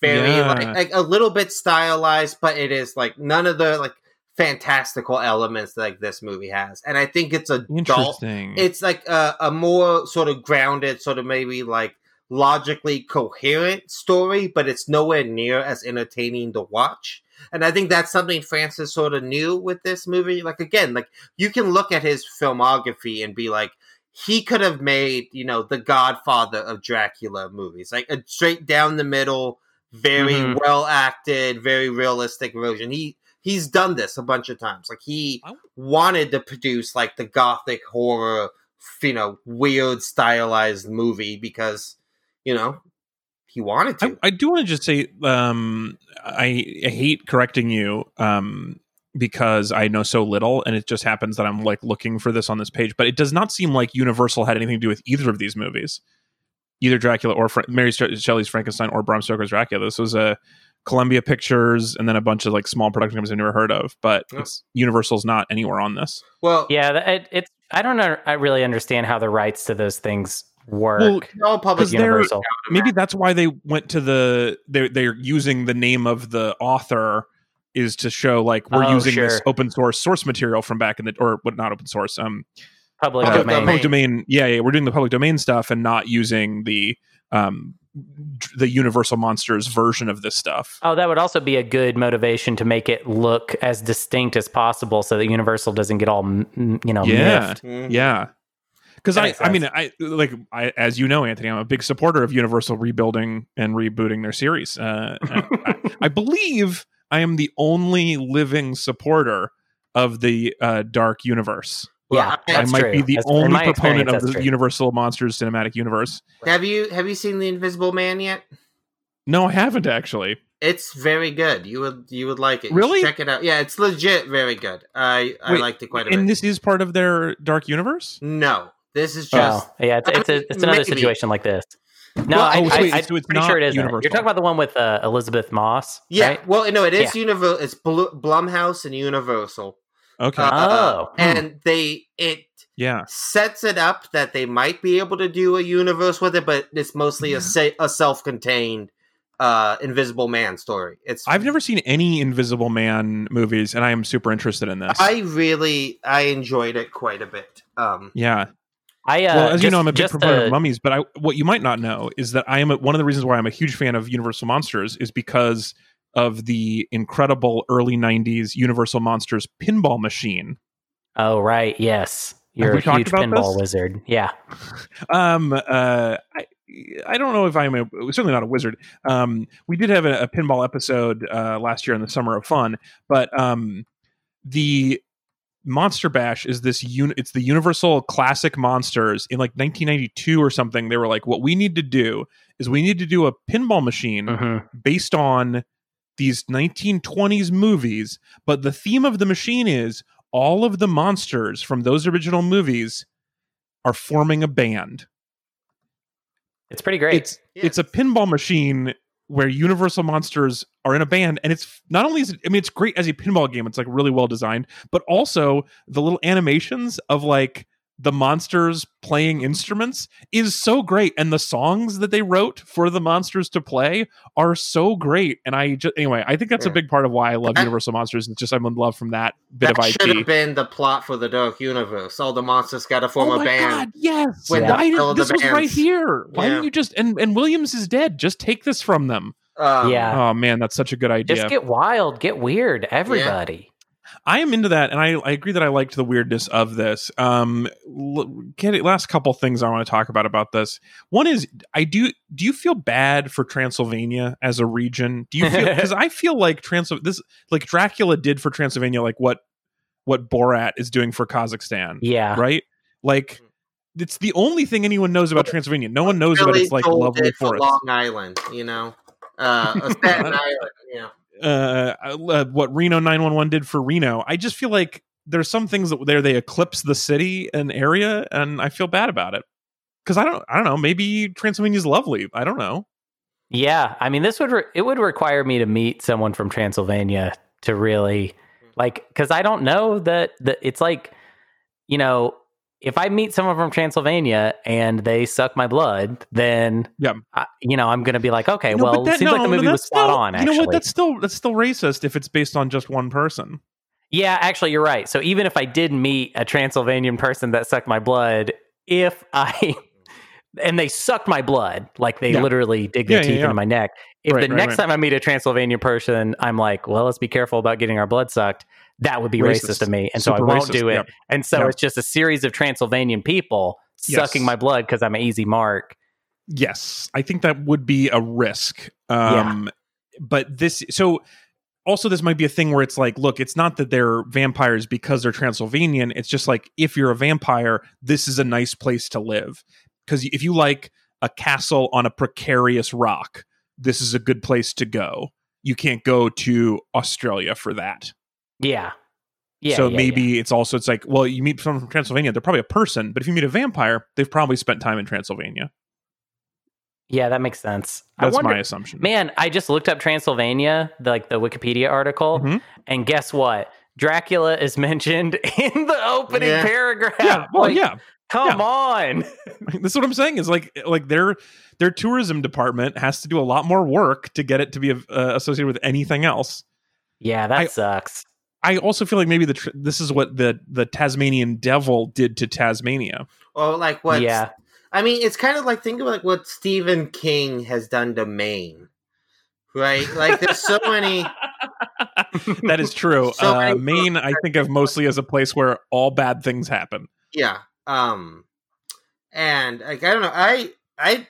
very Yeah. like, like a little bit stylized, but it is like none of the like fantastical elements that like this movie has. And I think it's a Interesting. it's like a, a more sort of grounded, sort of maybe like logically coherent story, but it's nowhere near as entertaining to watch. And I think that's something Francis sort of knew with this movie. Like again, like you can look at his filmography and be like, he could have made, you know, the Godfather of Dracula movies, like a straight down the middle, very Mhm. well acted, very realistic version. He he's done this a bunch of times. Like he wanted to produce like the gothic horror, you know, weird stylized movie because, you know, he wanted I, to. I do want to just say um, I, I hate correcting you um, because I know so little, and it just happens that I'm like looking for this on this page. But it does not seem like Universal had anything to do with either of these movies, either Dracula or Fra- Mary Shelley's Frankenstein or Bram Stoker's Dracula. This was a Columbia Pictures and then a bunch of like small production companies I've never heard of. But it's Universal's not anywhere on this. well, Yeah, it, it's. I don't know. I really understand how the rights to those things work. Well, they're all public. 'Cause they're- Universal. maybe that's why they went to the they're they're using the name of the author is to show like we're Oh, using this open source source material from back in the or what not open source um Public uh, domain. public domain yeah yeah we're doing the public domain stuff and not using the um the universal monsters version of this stuff Oh, that would also be a good motivation to make it look as distinct as possible, so that Universal doesn't get all m- m- you know Yeah. miffed. Mhm. yeah because I, makes I mean. I like I as you know Anthony I'm a big supporter of Universal rebuilding and rebooting their series uh, I, I believe I am the only living supporter of the uh, Dark Universe. Well, yeah, I- I might true. be the That's- only proponent of the true. Universal Monsters cinematic universe. Have you have you seen the Invisible Man yet? No, I haven't actually. It's very good. You would you would like it. Really? check it out. Yeah, it's legit very good. I I Wait, liked it quite a bit. And this is part of their Dark Universe. no, this is Oh, just yeah, it's, it's, a, it's another maybe. situation like this. No, Well, I, oh, so I, wait, I'm so it's pretty sure it isn't. Universal. You're talking about the one with uh, Elisabeth Moss, yeah. right? Well, no, it is Yeah. Universal. It's Blu- Blumhouse and Universal. Okay, Uh, Oh. and they it yeah. sets it up that they might be able to do a universe with it, but it's mostly a sa- a self contained uh Invisible Man story. It's I've never seen any Invisible Man movies, and I am super interested in this. I really I enjoyed it quite a bit. Um, yeah. I uh, Well, as you know, I'm a big proponent uh, of mummies, but I, what you might not know is that I am a, one of the reasons why I'm a huge fan of Universal Monsters is because of the incredible early '90s Universal Monsters pinball machine. Oh right, yes, you're a huge pinball this? wizard. Yeah, Um, uh, I, I don't know if I'm a, certainly not a wizard. Um, we did have a, a pinball episode uh, last year in the summer of fun, but um, the Monster Bash is this un- it's the Universal Classic Monsters in like 1992 or something. They were like, what we need to do is we need to do a pinball machine Mhm. based on these 1920s movies, but the theme of the machine is all of the monsters from those original movies are forming a band. it's pretty great. It's it's a pinball machine where Universal Monsters are in a band, and it's not only is it, I mean it's great as a pinball game. It's like really well designed, but also the little animations of like the monsters playing instruments is so great, and the songs that they wrote for the monsters to play are so great. And I just anyway, I think that's a big part of why I love That- Universal Monsters. It's just I'm in love from that bit that of should have been the plot for the Dark Universe. All the monsters got to form oh a band. god, yes! When the Why did- hell the this was right here. Why Yeah. didn't you just and and Williams is dead? Just take this from them. Um, Yeah. Oh man, that's such a good idea. Just get wild, get weird, everybody. I am into that, and I, I agree that I liked the weirdness of this. Um, l- get it, last couple things I want to talk about about this. One is I do. Do you feel bad for Transylvania as a region? Do you feel because I feel like Transylvania this like Dracula did for Transylvania like what what Borat is doing for Kazakhstan, Yeah, right? Like it's the only thing anyone knows about Transylvania. No one knows about its like Joel lovely did for forest. Long Island, you know, uh, a Staten Island, you know. Uh, uh, what Reno 911 did for Reno. I just feel like there's some things that there they eclipse the city and area, and I feel bad about it because I don't I don't know. Maybe Transylvania's lovely. I don't know. yeah. I mean, this would re- it would require me to meet someone from Transylvania to really like because I don't know that that it's like you know if I meet someone from Transylvania and they suck my blood, then Yeah. I, you know I'm going to be like, okay, No, well, that- it seems like no, the no, movie was spot still- on. You Actually, know what? That's still that's still racist if it's based on just one person. yeah, actually, you're right. So even if I did meet a Transylvanian person that sucked my blood, if I and they sucked my blood, like they Yeah. literally dig their yeah, teeth yeah. into my neck. If Right, the right, next right. time I meet a Transylvanian person, I'm like, well, let's be careful about getting our blood sucked. That would be racist, Racist. of me, and so I won't racist, do it. yeah. And so Yeah. it's just a series of Transylvanian people sucking my blood because I'm an easy mark. Yes, I think that would be a risk. Um, But this, so also, this might be a thing where it's like, look, it's not that they're vampires because they're Transylvanian. It's just like, if you're a vampire, this is a nice place to live. Because if you like a castle on a precarious rock, this is a good place to go. You can't go to Australia for that. Yeah, yeah. so yeah, maybe it's also it's like, well, you meet someone from Transylvania, they're probably a person, but if you meet a vampire, they've probably spent time in Transylvania. yeah, yeah, that makes sense. That's I wonder, my assumption. Man, I just looked up Transylvania, the, like the Wikipedia article, Mhm. and guess what? Dracula is mentioned in the opening Yeah. paragraph. Yeah, well, Like, yeah. Come on. That's what I'm saying. Is like like their their tourism department has to do a lot more work to get it to be uh, associated with anything else. Yeah, that I- sucks. I also feel like maybe the tr- this is what the the Tasmanian devil did to Tasmania. Or like what? Yeah. I mean, it's kind of like think of like what Stephen King has done to Maine, right? Like there's so many. that is true. So uh, Maine, I think of mostly as a place where all bad things happen. Yeah. Um and like I don't know, I I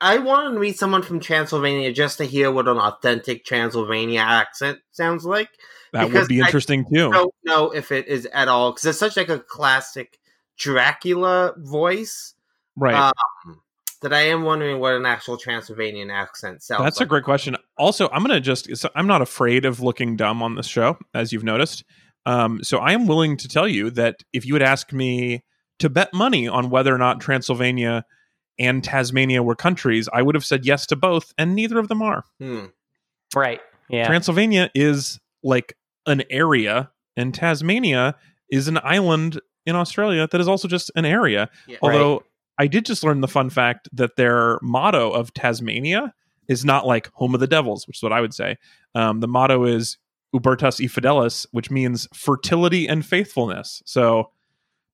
I want to meet someone from Transylvania just to hear what an authentic Transylvania accent sounds like. That Because would be I interesting too. I don't know if it is at all because it's such like a classic Dracula voice right. um, that I am wondering what an actual Transylvanian accent sounds. Like. That's a great question. Also, I'm going to just, so I'm not afraid of looking dumb on this show, as you've noticed. Um, so I am willing to tell you that if you would ask me to bet money on whether or not Transylvania and Tasmania were countries, I would have said yes to both, and neither of them are. Hmm. Right. Yeah. Transylvania is like an area, and Tasmania is an island in Australia that is also just an area. Yeah. Although I did just learn the fun fact that their motto of Tasmania is not like home of the devils, which is what I would say. Um, the motto is Ubertas e Fidelis, which means fertility and faithfulness. So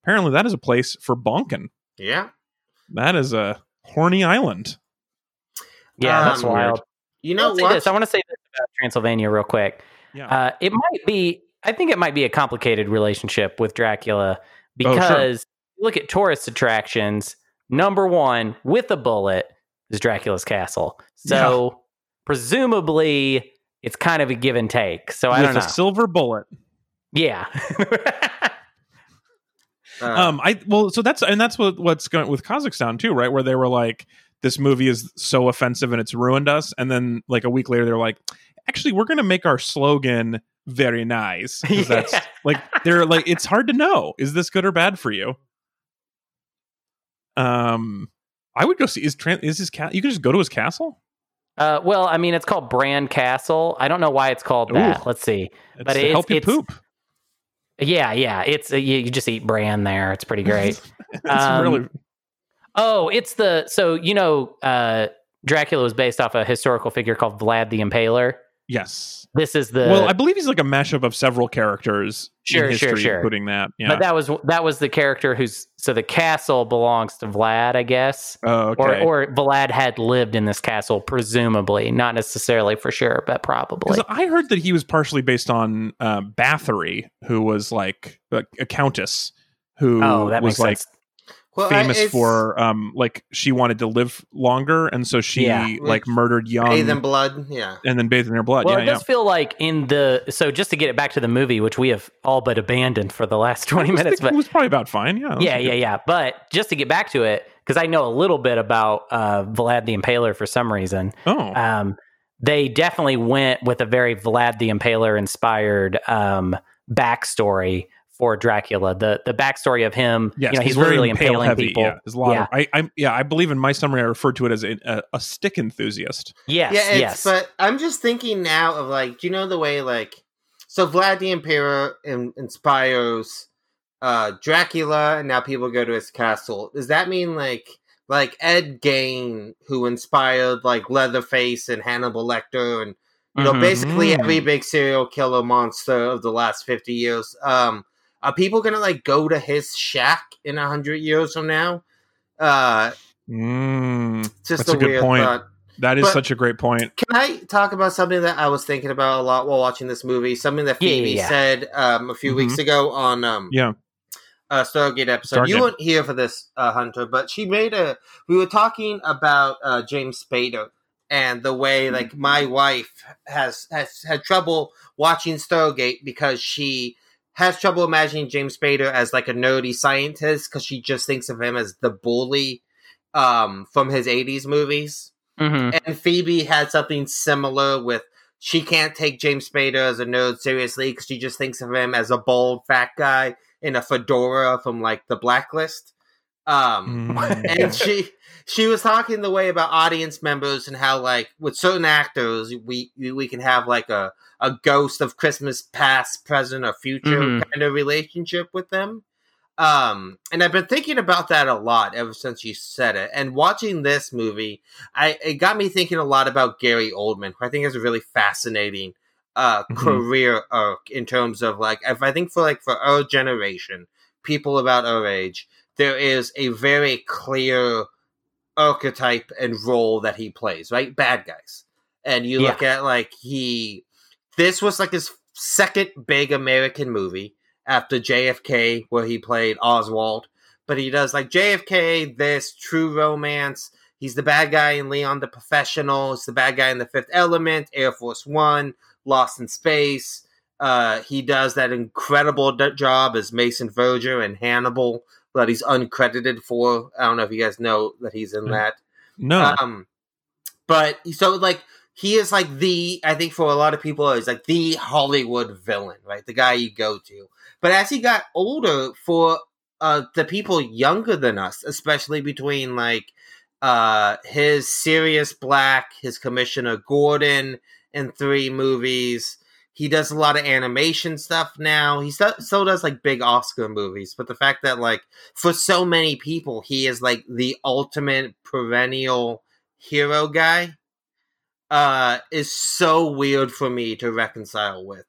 apparently that is a place for bonking. Yeah. That is a horny island. yeah, that's Um, wild. You know will what? this. I want to say this about Transylvania real quick. Yeah. Uh, it might be. I think it might be a complicated relationship with Dracula Oh, sure. because look at tourist attractions. Number one with a bullet is Dracula's castle. So presumably it's kind of a give and take. So I don't know. a silver bullet. yeah. Uh, um i well so that's and that's what what's going with kazakhstan too right where they were like this movie is so offensive and it's ruined us and then like a week later they're like actually we're gonna make our slogan very nice 'Cause that's Yeah. like they're like it's hard to know is this good or bad for you um i would go see is Tran is his cat you can just go to his castle Uh, well, I mean, it's called Bran Castle. I don't know why it's called that. Let's see. it's But it's- help you it's- poop Yeah, yeah. It's uh, you, you just eat Bran there. It's pretty great. it's Um, really oh, it's the so you know, uh, Dracula was based off a historical figure called Vlad the Impaler. Yes This is the well i believe he's like a mashup of several characters Sure, in sure, history sure. including that yeah but that was that was the character who's so the castle belongs to Vlad, I guess. oh okay Or, or Vlad had lived in this castle, presumably, not necessarily for sure, but probably. I heard that he was partially based on uh, Bathory, who was like a, a countess who Oh, that was makes like sense. Well, famous it's for um like she wanted to live longer, and so she Yeah. like murdered young bathe in blood. Yeah. and then bathed in their blood. Well, yeah, it yeah. does feel like in the so just to get it back to the movie, which we have all but abandoned for the last twenty minutes, but it was probably about fine. Yeah, that was yeah, good. yeah, yeah. But just to get back to it, because I know a little bit about uh, Vlad the Impaler for some reason. Oh, Um, they definitely went with a very Vlad the Impaler inspired um, backstory for Dracula. The the backstory of him, yes, you know, he's, very literally impale impaling heavy. people. Yeah, a lot Yeah. of. I, I yeah, I believe in my summary I referred to it as a, a, a stick enthusiast. Yes, yeah, it's, yes. but I'm just thinking now of like, do you know the way like, so Vlad the Impaler in, inspires uh, Dracula, and now people go to his castle. Does that mean like like Ed Gein, who inspired like Leatherface and Hannibal Lecter, and you know Mhm. basically every big serial killer monster of the last fifty years? Um, are people gonna like go to his shack in a hundred years from now? Uh, Mm, just That's a good weird point. thought. that is But- such a great point. Can I talk about something that I was thinking about a lot while watching this movie? Something that Yeah, yeah, Phoebe yeah. said um, a few Mhm. weeks ago on um, Yeah. uh, Stargate episode. You Stargate. weren't here for this, uh, Hunter, but she made a. We were talking about uh, James Spader and the way, like, my wife has has had trouble watching Stargate because she has trouble imagining James Spader as like a nerdy scientist because she just thinks of him as the bully um, from his '80s movies. Mhm. And Phoebe had something similar with she can't take James Spader as a nerd seriously because she just thinks of him as a bald fat guy in a fedora from like the Blacklist. Um, Mm. and she she was talking the way about audience members and how like with certain actors we we can have like a a ghost of Christmas past, present, or future Mhm. kind of relationship with them. Um, and I've been thinking about that a lot ever since you said it. And watching this movie, I it got me thinking a lot about Gary Oldman, who I think is a really fascinating uh Mhm. career arc in terms of like if I think for like for our generation, people about our age, there is a very clear archetype and role that he plays, right? Bad guys. And you look at like he this was like his second big American movie after JFK where he played Oswald. But he does like JFK, this true romance. He's the bad guy in Leon the Professional. He's the bad guy in The Fifth Element, Air Force One, Lost in Space. Uh, he does that incredible d- job as Mason Verger in Hannibal that he's uncredited for. I don't know if you guys know that he's in Mm. that. no. Um, but so like he is like the I think for a lot of people is like the Hollywood villain, right? The guy you go to. But as he got older, for uh the people younger than us, especially between like uh his Sirius Black, his Commissioner Gordon in three movies. He does a lot of animation stuff now. He still, still does like big Oscar movies, but the fact that like for so many people, he is like the ultimate perennial hero guy uh is so weird for me to reconcile with.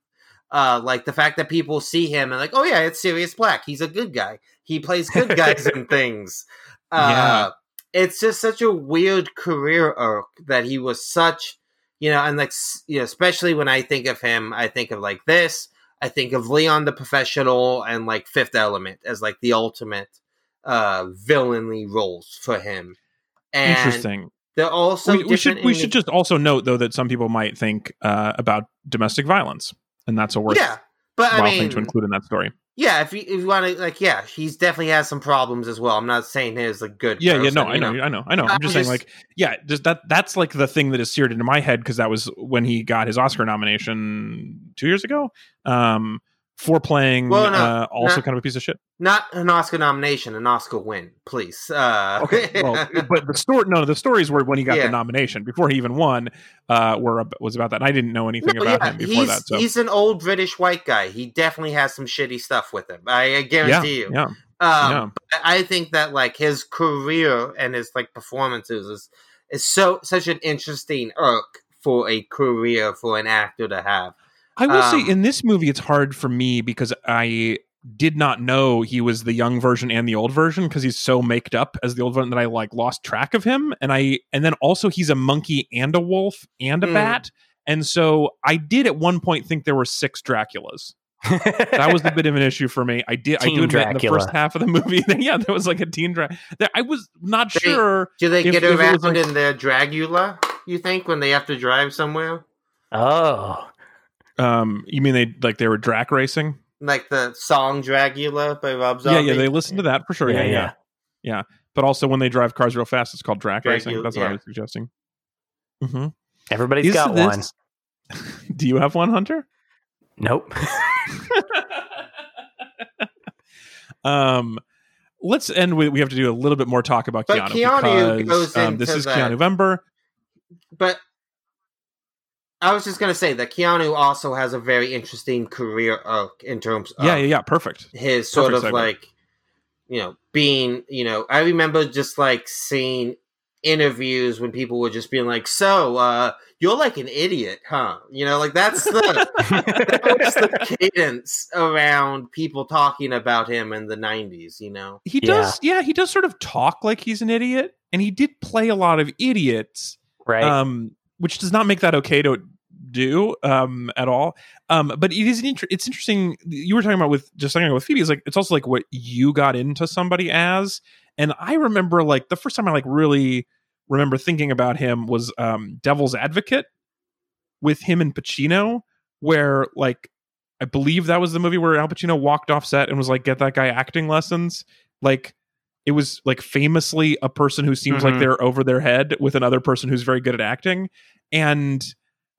Uh like the fact that people see him and like, oh yeah, it's Sirius Black. He's a good guy. He plays good guys and things. Uh it's just such a weird career arc that he was such you know, and like you know, especially when I think of him, I think of like this. I think of Leon the Professional and like Fifth Element as like the ultimate uh villainly roles for him. And Interesting. They're also we, we should we should the- just also note though that some people might think uh, about domestic violence, and that's a worth yeah, but I while mean, thing to include in that story. Yeah, if you if you want to like, yeah, he's definitely has some problems as well. I'm not saying he's a good. Yeah, yeah, no, I know, I know, I know. I'm I'm just saying, just- like, yeah, just that that's like the thing that is seared into my head because that was when he got his Oscar nomination two years ago um, for playing Well, no, uh, also not- kind of a piece of shit. Not an Oscar nomination, an Oscar win, please. Uh, Okay, well, but the story, no, the stories were when he got Yeah. the nomination before he even won. Uh, were was about that. And I didn't know anything No, about yeah, him before he's, that. So he's an old British white guy. He definitely has some shitty stuff with him. I, I yeah, guarantee you. yeah, Um, yeah. but I think that like his career and his like performances is is so such an interesting arc for a career for an actor to have. I will Um, say in this movie, it's hard for me because I did not know he was the young version and the old version because he's so maked up as the old one that I like lost track of him. And I and then also he's a monkey and a wolf and a Mm. bat. And so I did at one point think there were six Draculas. That was a bit of an issue for me. I did. I Teen do admit in the first half of the movie, that, yeah, there was like a teen Dracula. I was not They- sure. Do they If- get if it around like- in their Dragula? You think when they have to drive somewhere, oh, Um, you mean they like they were Drac racing? like the song Dragula by Rob Yeah, Zombie? yeah, yeah, they listened to that for sure. yeah, yeah. yeah. but also when they drive cars real fast, it's called drag Drag racing. That's what I yeah. was suggesting. hmm Everybody's Is got one. Do you have one, Hunter? Nope. um, let's end with. We have to do a little bit more talk about But Keanu, Keanu because goes um, this is that- Keanu November. But I was just gonna say that Keanu also has a very interesting career arc in terms of yeah, yeah, yeah. Perfect. his sort Perfect of segue. like you know being you know i remember just like seeing interviews when people were just being like so uh you're like an idiot huh you know like that's the that was the cadence around people talking about him in the 90s you know He Yeah. does, yeah. he does sort of talk like he's an idiot, and he did play a lot of idiots. right? um, which does not make that okay to do um, at all. Um, but it is inter- it's interesting. You were talking about with just talking about with Phoebe is like it's also like what you got into somebody as, and I remember like the first time I like really remember thinking about him was um, Devil's Advocate with him and Pacino, where like I believe that was the movie where Al Pacino walked off set and was like, "Get that guy acting lessons." Like it was like famously a person who seems like Mhm. they're over their head with another person who's very good at acting, and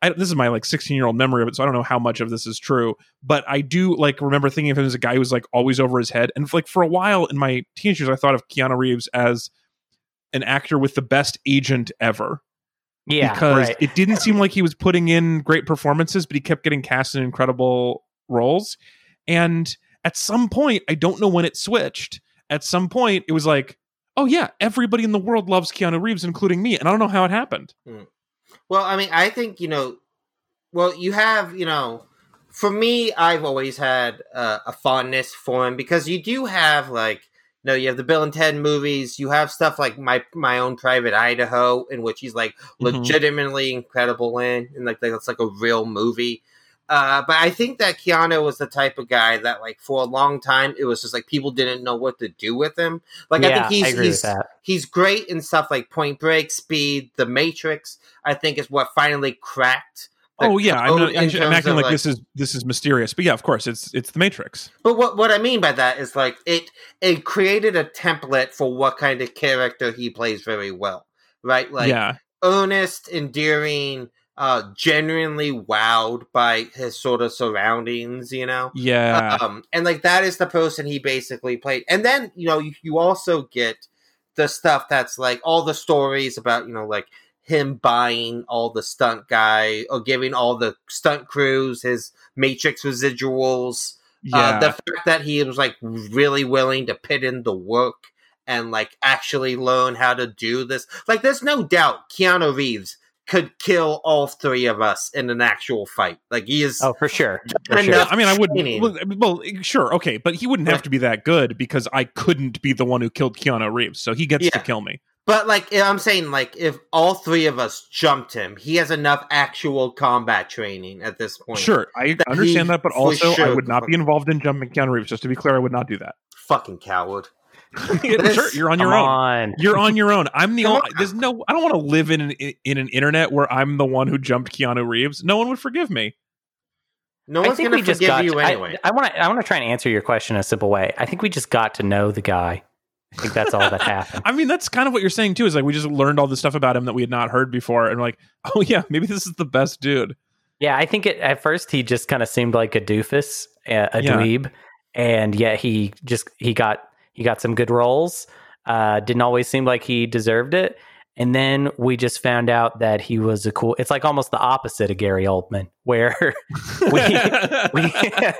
I, this is my like 16 year old memory of it, so I don't know how much of this is true, but I do like remember thinking of him as a guy who's like always over his head, and like for a while in my teenage years, I thought of Keanu Reeves as an actor with the best agent ever yeah, because right. it didn't seem like he was putting in great performances, but he kept getting cast in incredible roles. And at some point, I don't know when it switched. At some point, it was like, oh yeah, everybody in the world loves Keanu Reeves, including me, and I don't know how it happened. well i mean i think you know well you have you know for me i've always had uh, a fondness for him because you do have like you know you have the bill and ted movies you have stuff like my my own private idaho in which he's like Mhm. legitimately incredible in and like that's like a real movie uh, but I think that Keanu was the type of guy that, like, for a long time, it was just like people didn't know what to do with him. Like, I think he's agree he's he's great in stuff like Point Break, Speed, The Matrix. I think is what finally cracked. the oh yeah, I'm, code not, I, am acting of, like, this is this is mysterious, but yeah, of course, it's it's the Matrix. But what what I mean by that is like it it created a template for what kind of character he plays very well, right? Like yeah, earnest, endearing, uh, genuinely wowed by his sort of surroundings, you know. yeah, Um, and like that is the person he basically played. And then you know you, you also get the stuff that's like all the stories about you know like him buying all the stunt guy or giving all the stunt crews his Matrix residuals. yeah. Uh, the fact that he was like really willing to put in the work and like actually learn how to do this. Like, there's no doubt Keanu Reeves could kill all three of us in an actual fight. Like, he is. Oh, for sure. For I sure. I mean, I wouldn't. Well, well, sure, okay, but he wouldn't have to be that good because I couldn't be the one who killed Keanu Reeves, so he gets to kill me. But like I'm saying, like if all three of us jumped him, he has enough actual combat training at this point. Sure, I That understand that, but for also I would not be involved in jumping Keanu Reeves. Just to be clear, I would not do that. fucking coward. Sure, you're on your own. on. You're on your own. I'm the only. There's no. I don't want to live in an in an internet where I'm the one who jumped Keanu Reeves. No one would forgive me. No I one's think gonna we just forgive got. you to- anyway. I want to. I want to try and answer your question in a simple way. I think we just got to know the guy. I think that's all that happened. I mean, that's kind of what you're saying too. Is like we just learned all this stuff about him that we had not heard before, and we're like, oh yeah, maybe this is the best dude. Yeah, I think it, at first he just kind of seemed like a doofus, a, a Yeah. dweeb, and yet he just he got he got some good roles. Uh, didn't always seem like he deserved it, and then we just found out that he was a cool. It's like almost the opposite of Gary Oldman, where we we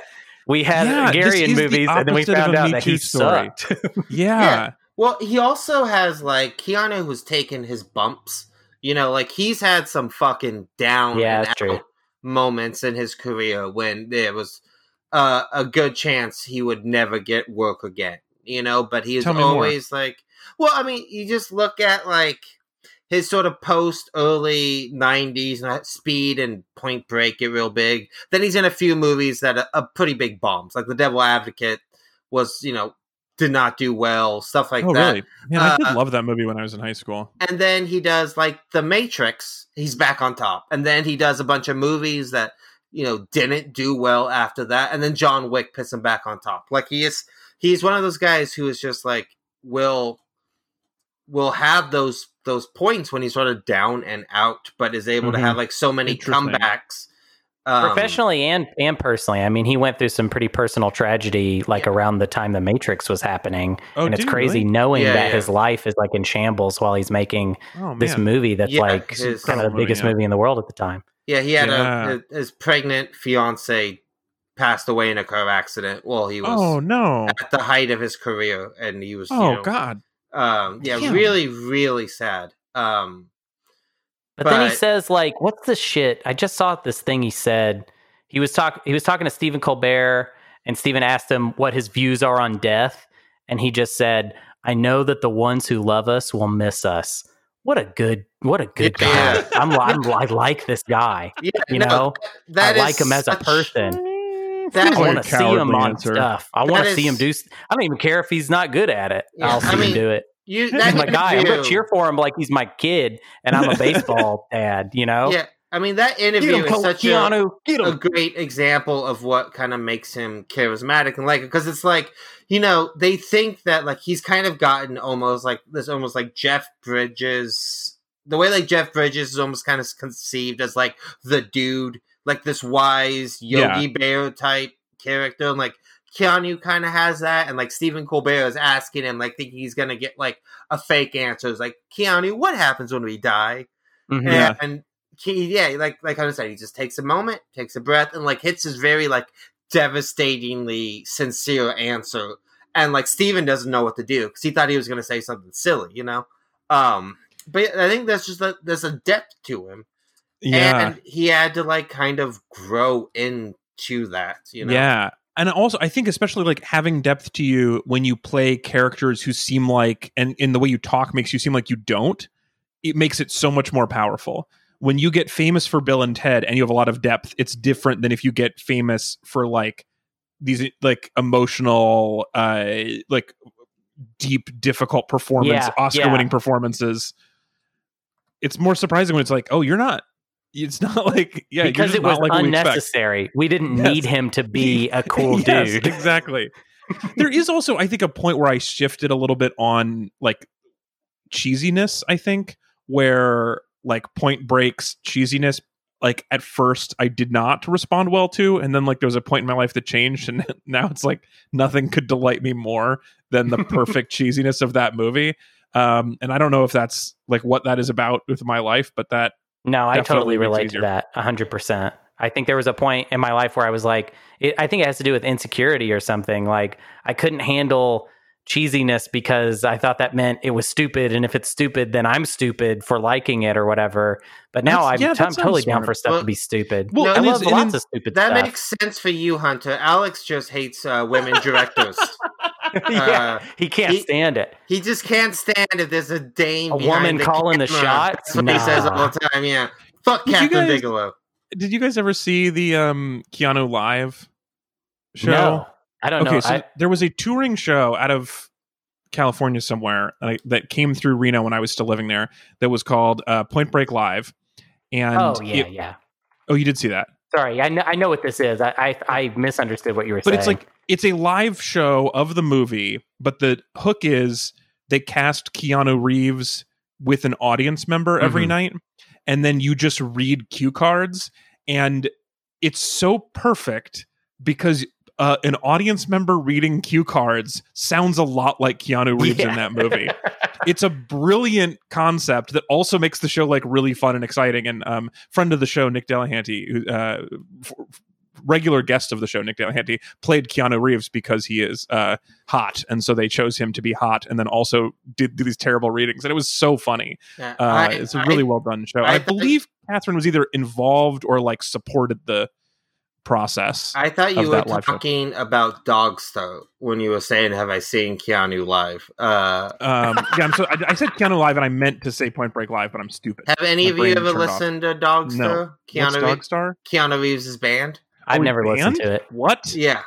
we had Yeah, Gary this in is the movies, and then we found out Me that Too he story. sucked. yeah. Well, he also has like Keanu who's taken his bumps. You know, like he's had some fucking down Yeah, and out true. moments in his career when there was uh, a good chance he would never get work again. You know, but he is me more. always like, well, I mean, you just look at like his sort of post early '90s and Speed and Point Break get real big. Then he's in a few movies that are, are pretty big bombs, like The Devil Advocate was, you know, did not do well, stuff like oh that. really? Man, I did Uh, love that movie when I was in high school. And then he does like The Matrix. He's back on top. And then he does a bunch of movies that you know didn't do well after that. And then John Wick puts him back on top. Like he is, he's one of those guys who is just like will will have those those points when he's sort of down and out, but is able Mhm. to have like so many comebacks. Um, professionally and and personally. I mean, he went through some pretty personal tragedy, like around the time the Matrix was happening, Oh, and it's did he crazy really? knowing Yeah, that yeah. his life is like in shambles while he's making Oh this movie that's Yeah, like his- kind of the Incredible movie, biggest yeah. movie in the world at the time. Yeah, he had Yeah. a his, his pregnant fiance passed away in a car accident while he was Oh no! at the height of his career, and he was. you Oh know, god! Um, yeah, Damn. really, really sad. Um, But, then he says, like, what's the shit? I just saw this thing he said. He was talk he was talking to Stephen Colbert, and Stephen asked him what his views are on death, and he just said, I know that the ones who love us will miss us. What a good what a good Yeah. guy. I'm, I'm I like this guy. yeah, You no, know, that I is like him as a person. That I want to see him on answer. stuff. I want to see him do. I don't even care if he's not good at it. Yeah, I'll see I him do it. You, He's that my guy. I'm gonna cheer for him like he's my kid, and I'm a baseball dad. You know, Yeah, I mean that interview him, is Col- such a, Keanu. Get a great example of what kind of makes him charismatic and like because it's like you know they think that like he's kind of gotten almost like this almost like Jeff Bridges the way like Jeff Bridges is almost kind of conceived as like the dude like this wise Yogi Bear type character and like Keanu kind of has that and like Stephen Colbert is asking him like thinking he's gonna get like a fake answer it's like Keanu what happens when we die Mhm. Yeah. and he, yeah, like like I said, he just takes a moment, takes a breath, and like hits his very like devastatingly sincere answer. And like Stephen doesn't know what to do because he thought he was going to say something silly, you know. Um, but I think that's just a, there's a depth to him, Yeah, and he had to like kind of grow into that, you know. yeah. And also, I think especially like having depth to you when you play characters who seem like, and in the way you talk makes you seem like you don't. It makes it so much more powerful. When you get famous for Bill and Ted, and you have a lot of depth, it's different than if you get famous for like these like emotional, uh, like deep, difficult performance, Yeah, Oscar-winning yeah. performances. It's more surprising when it's like, oh, you're not. It's not like yeah, because it was like what we unnecessary. We didn't Yes. need him to be a cool Yes, dude. exactly. there is also, I think, a point where I shifted a little bit on like cheesiness. I think where like Point Break's cheesiness, like at first I did not respond well to, and then like there was a point in my life that changed, and now it's like nothing could delight me more than the perfect cheesiness of that movie. Um, and I don't know if that's like what that is about with my life, but that No, I totally relate to that 100%. I think there was a point in my life where I was like, it, I think it has to do with insecurity or something. Like, I couldn't handle cheesiness because I thought that meant it was stupid. And if it's stupid, then I'm stupid for liking it or whatever. But now That's- I'm, yeah, I'm totally down for stuff Well- to be stupid. Well, I love lots of stupid That stuff. makes sense for you, Hunter. Alex just hates uh, women directors. yeah, uh, he can't he- stand it. he just can't stand if there's a dame, A woman the calling the shots? That's what he says all the time. Yeah, fuck Did you Kathryn guys- Bigelow. did you guys ever see the um Keanu live show? No, I don't okay, know. so I, there was a touring show out of California somewhere uh, that came through Reno when I was still living there. That was called uh, Point Break Live. And oh, yeah, it- yeah. oh, you did see that, Sorry, I know, I know what this is. I, I, I misunderstood what you were but saying. But it's like it's a live show of the movie. But the hook is they cast Keanu Reeves with an audience member every Mhm. night, and then you just read cue cards, and it's so perfect because. Uh, an audience member reading cue cards sounds a lot like Keanu Reeves in that movie. it's a brilliant concept that also makes the show like really fun and exciting. And um, friend of the show, Nick Delahanty, who, uh, f- regular guest of the show, Nick Delahanty, played Keanu Reeves because he is uh, hot, and so they chose him to be hot, and then also did, do these terrible readings, and it was so funny. Yeah, Uh, I- it's a really well done show. I I, believe Kathryn was either involved or like supported the process. I thought you were that live show. talking about Dogstar when you were saying, "Have I seen Keanu live?" Uh, um, yeah, I'm so, I, I said Keanu Live, and I meant to say Point Break Live, but I'm stupid. have any My of you ever turned off. listened to Dogstar? No. What's Keanu, Reeves, Dogstar? Keanu Reeves' band. I've Oh, never listened to it. What? Yeah,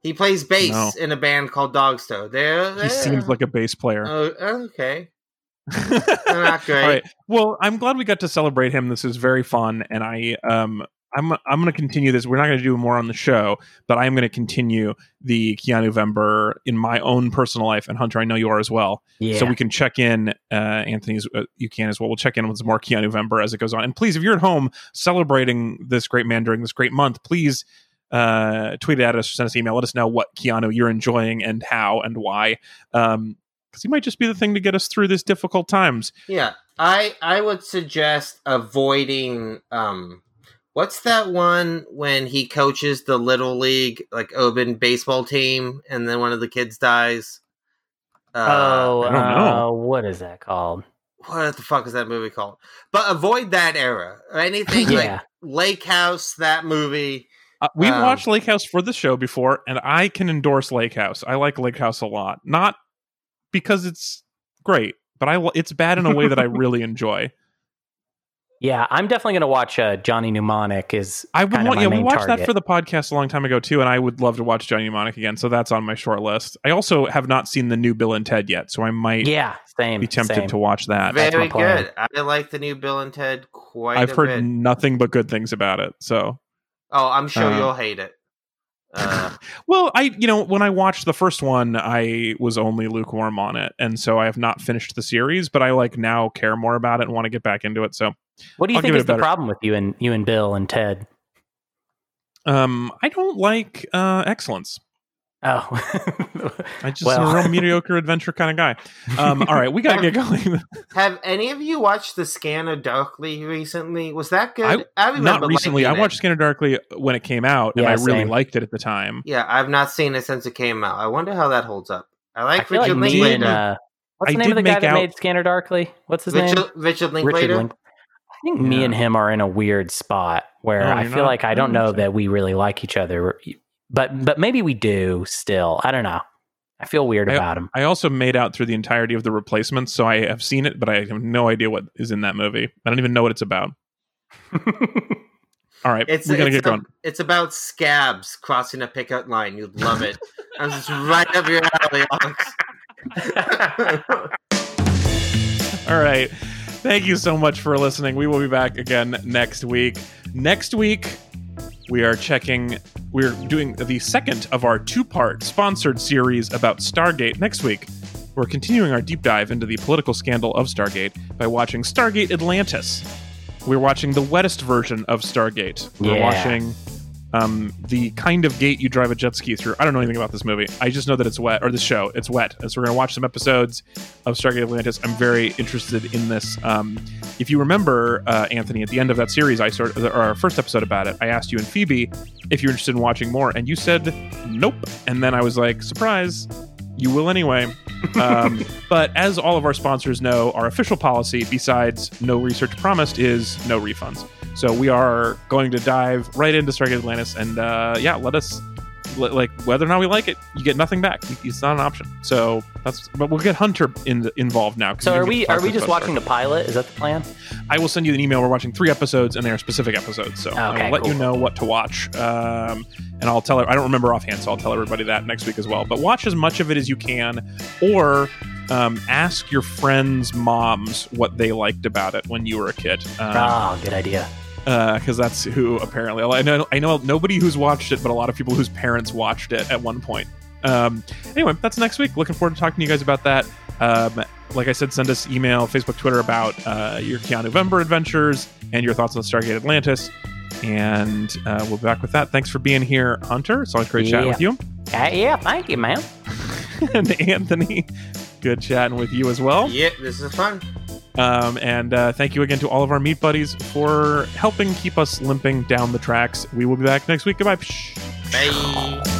he plays bass No. in a band called Dogstar. There, He seems like a bass player. Oh, okay. Not great. right. Well, I'm glad we got to celebrate him. This is very fun, and I um I'm I'm going to continue this. We're not going to do more on the show, but I am going to continue the Keanu Vember in my own personal life. And Hunter, I know you are as well. Yeah. So we can check in. Uh, Anthony's, uh, you can as well. We'll check in with some more Keanu Vember as it goes on. And please, if you're at home celebrating this great man during this great month, please uh, tweet at us or send us an email. Let us know what Keanu you're enjoying and how and why. Um, because he might just be the thing to get us through this difficult times. Yeah, I I would suggest avoiding um what's that one when he coaches the little league like Oban baseball team and then one of the kids dies. Uh, oh, I don't know. uh, what is that called? what the fuck is that movie called? But avoid that era. Anything Yeah. like Lake House, that movie. Uh, we've Um, watched Lake House for the show before, and I can endorse Lake House. I like Lake House a lot, not because it's great, but I it's bad in a way that I really enjoy. Yeah, I'm definitely going to watch uh, Johnny Mnemonic. Is I would kind of want, my yeah, we main watched that for the podcast a long time ago too, and I would love to watch Johnny Mnemonic again. So that's on my short list. I also have not seen the new Bill and Ted yet, so I might Yeah, same. be tempted same. to watch that. That's my Very plan. good. I like the new Bill and Ted quite I've a heard bit. nothing but good things about it. So, Oh, I'm sure Uh, you'll hate it. Uh, well, I you know when I watched the first one, I was only lukewarm on it, and so I have not finished the series, but I like now care more about it and want to get back into it. So, What do you I'll think give it is a the better- problem with you and you and Bill and Ted? um, I don't like uh, excellence. Oh, I just Well. am a real mediocre adventure kind of guy. Um, all right, we got to get going. have any of you watched the Scanner Darkly recently? Was that good? I- remember not recently. I liking it. watched Scanner Darkly when it came out, and Yeah, I really liked it at the time. Yeah, I've not seen it since it came out. I wonder how that holds up. I I like feel like Richard me Linklater. and uh, what's the I name of the guy make that out- made Scanner Darkly? What's his name? Richard, Richard Linklater. Richard Link. I think me Yeah. and him are in a weird spot where Oh, I feel not? like I don't know that we really like each other, but but maybe we do still. I don't know. I feel weird I- about him. I also made out through the entirety of the replacements, so I have seen it, but I have no idea what is in that movie. I don't even know what it's about. All right, It's we gotta it's, get going. it's about scabs crossing a pickup line. You'd love it. I'm just right up your alley, Alex. All right. Thank you so much for listening. We will be back again next week. Next week, we are checking, we're doing the second of our two part sponsored series about Stargate. Next week, we're continuing our deep dive into the political scandal of Stargate by watching Stargate Atlantis. We're watching the wettest version of Stargate. We're Yeah. watching um, the kind of gate you drive a jet ski through. I don't know anything about this movie. I just know that it's wet, or this show. It's wet. And so we're going to watch some episodes of Stargate Atlantis. I'm very interested in this. Um, if you remember, uh, Anthony, at the end of that series, I sort or our first episode about it, I asked you and Phoebe if you're interested in watching more, and you said nope. And then I was like, surprise, you will anyway. Um, but as all of our sponsors know, our official policy, besides no research promised, is no refunds. So we are going to dive right into Stargate Atlantis, and uh, yeah, let us li- like whether or not we like it, you get nothing back. It's not an option. So that's but we'll get Hunter in, involved now. so are we are we just watching the pilot? Is that the plan? I will send you an email. We're watching three episodes, and they are specific episodes. So I'll Okay, let you know what to watch. Um, and I'll tell. I don't remember offhand, so I'll tell everybody that next week as well. But watch as much of it as you can, or um, ask your friends' moms what they liked about it when you were a kid. Um, oh, good idea. Because that's who apparently I know. I know nobody who's watched it, but a lot of people whose parents watched it at one point. Um, anyway, that's next week. Looking forward to talking to you guys about that. Um, like I said, send us email, Facebook, Twitter about uh, your Keanu November adventures and your thoughts on Stargate Atlantis. And uh, we'll be back with that. Thanks for being here, Hunter. It's always great chatting with you. Uh, yeah, thank you, man. and Anthony, good chatting with you as well. yeah, this is fun. Um, and uh, thank you again to all of our meat buddies for helping keep us limping down the tracks. We will be back next week. Goodbye. Bye.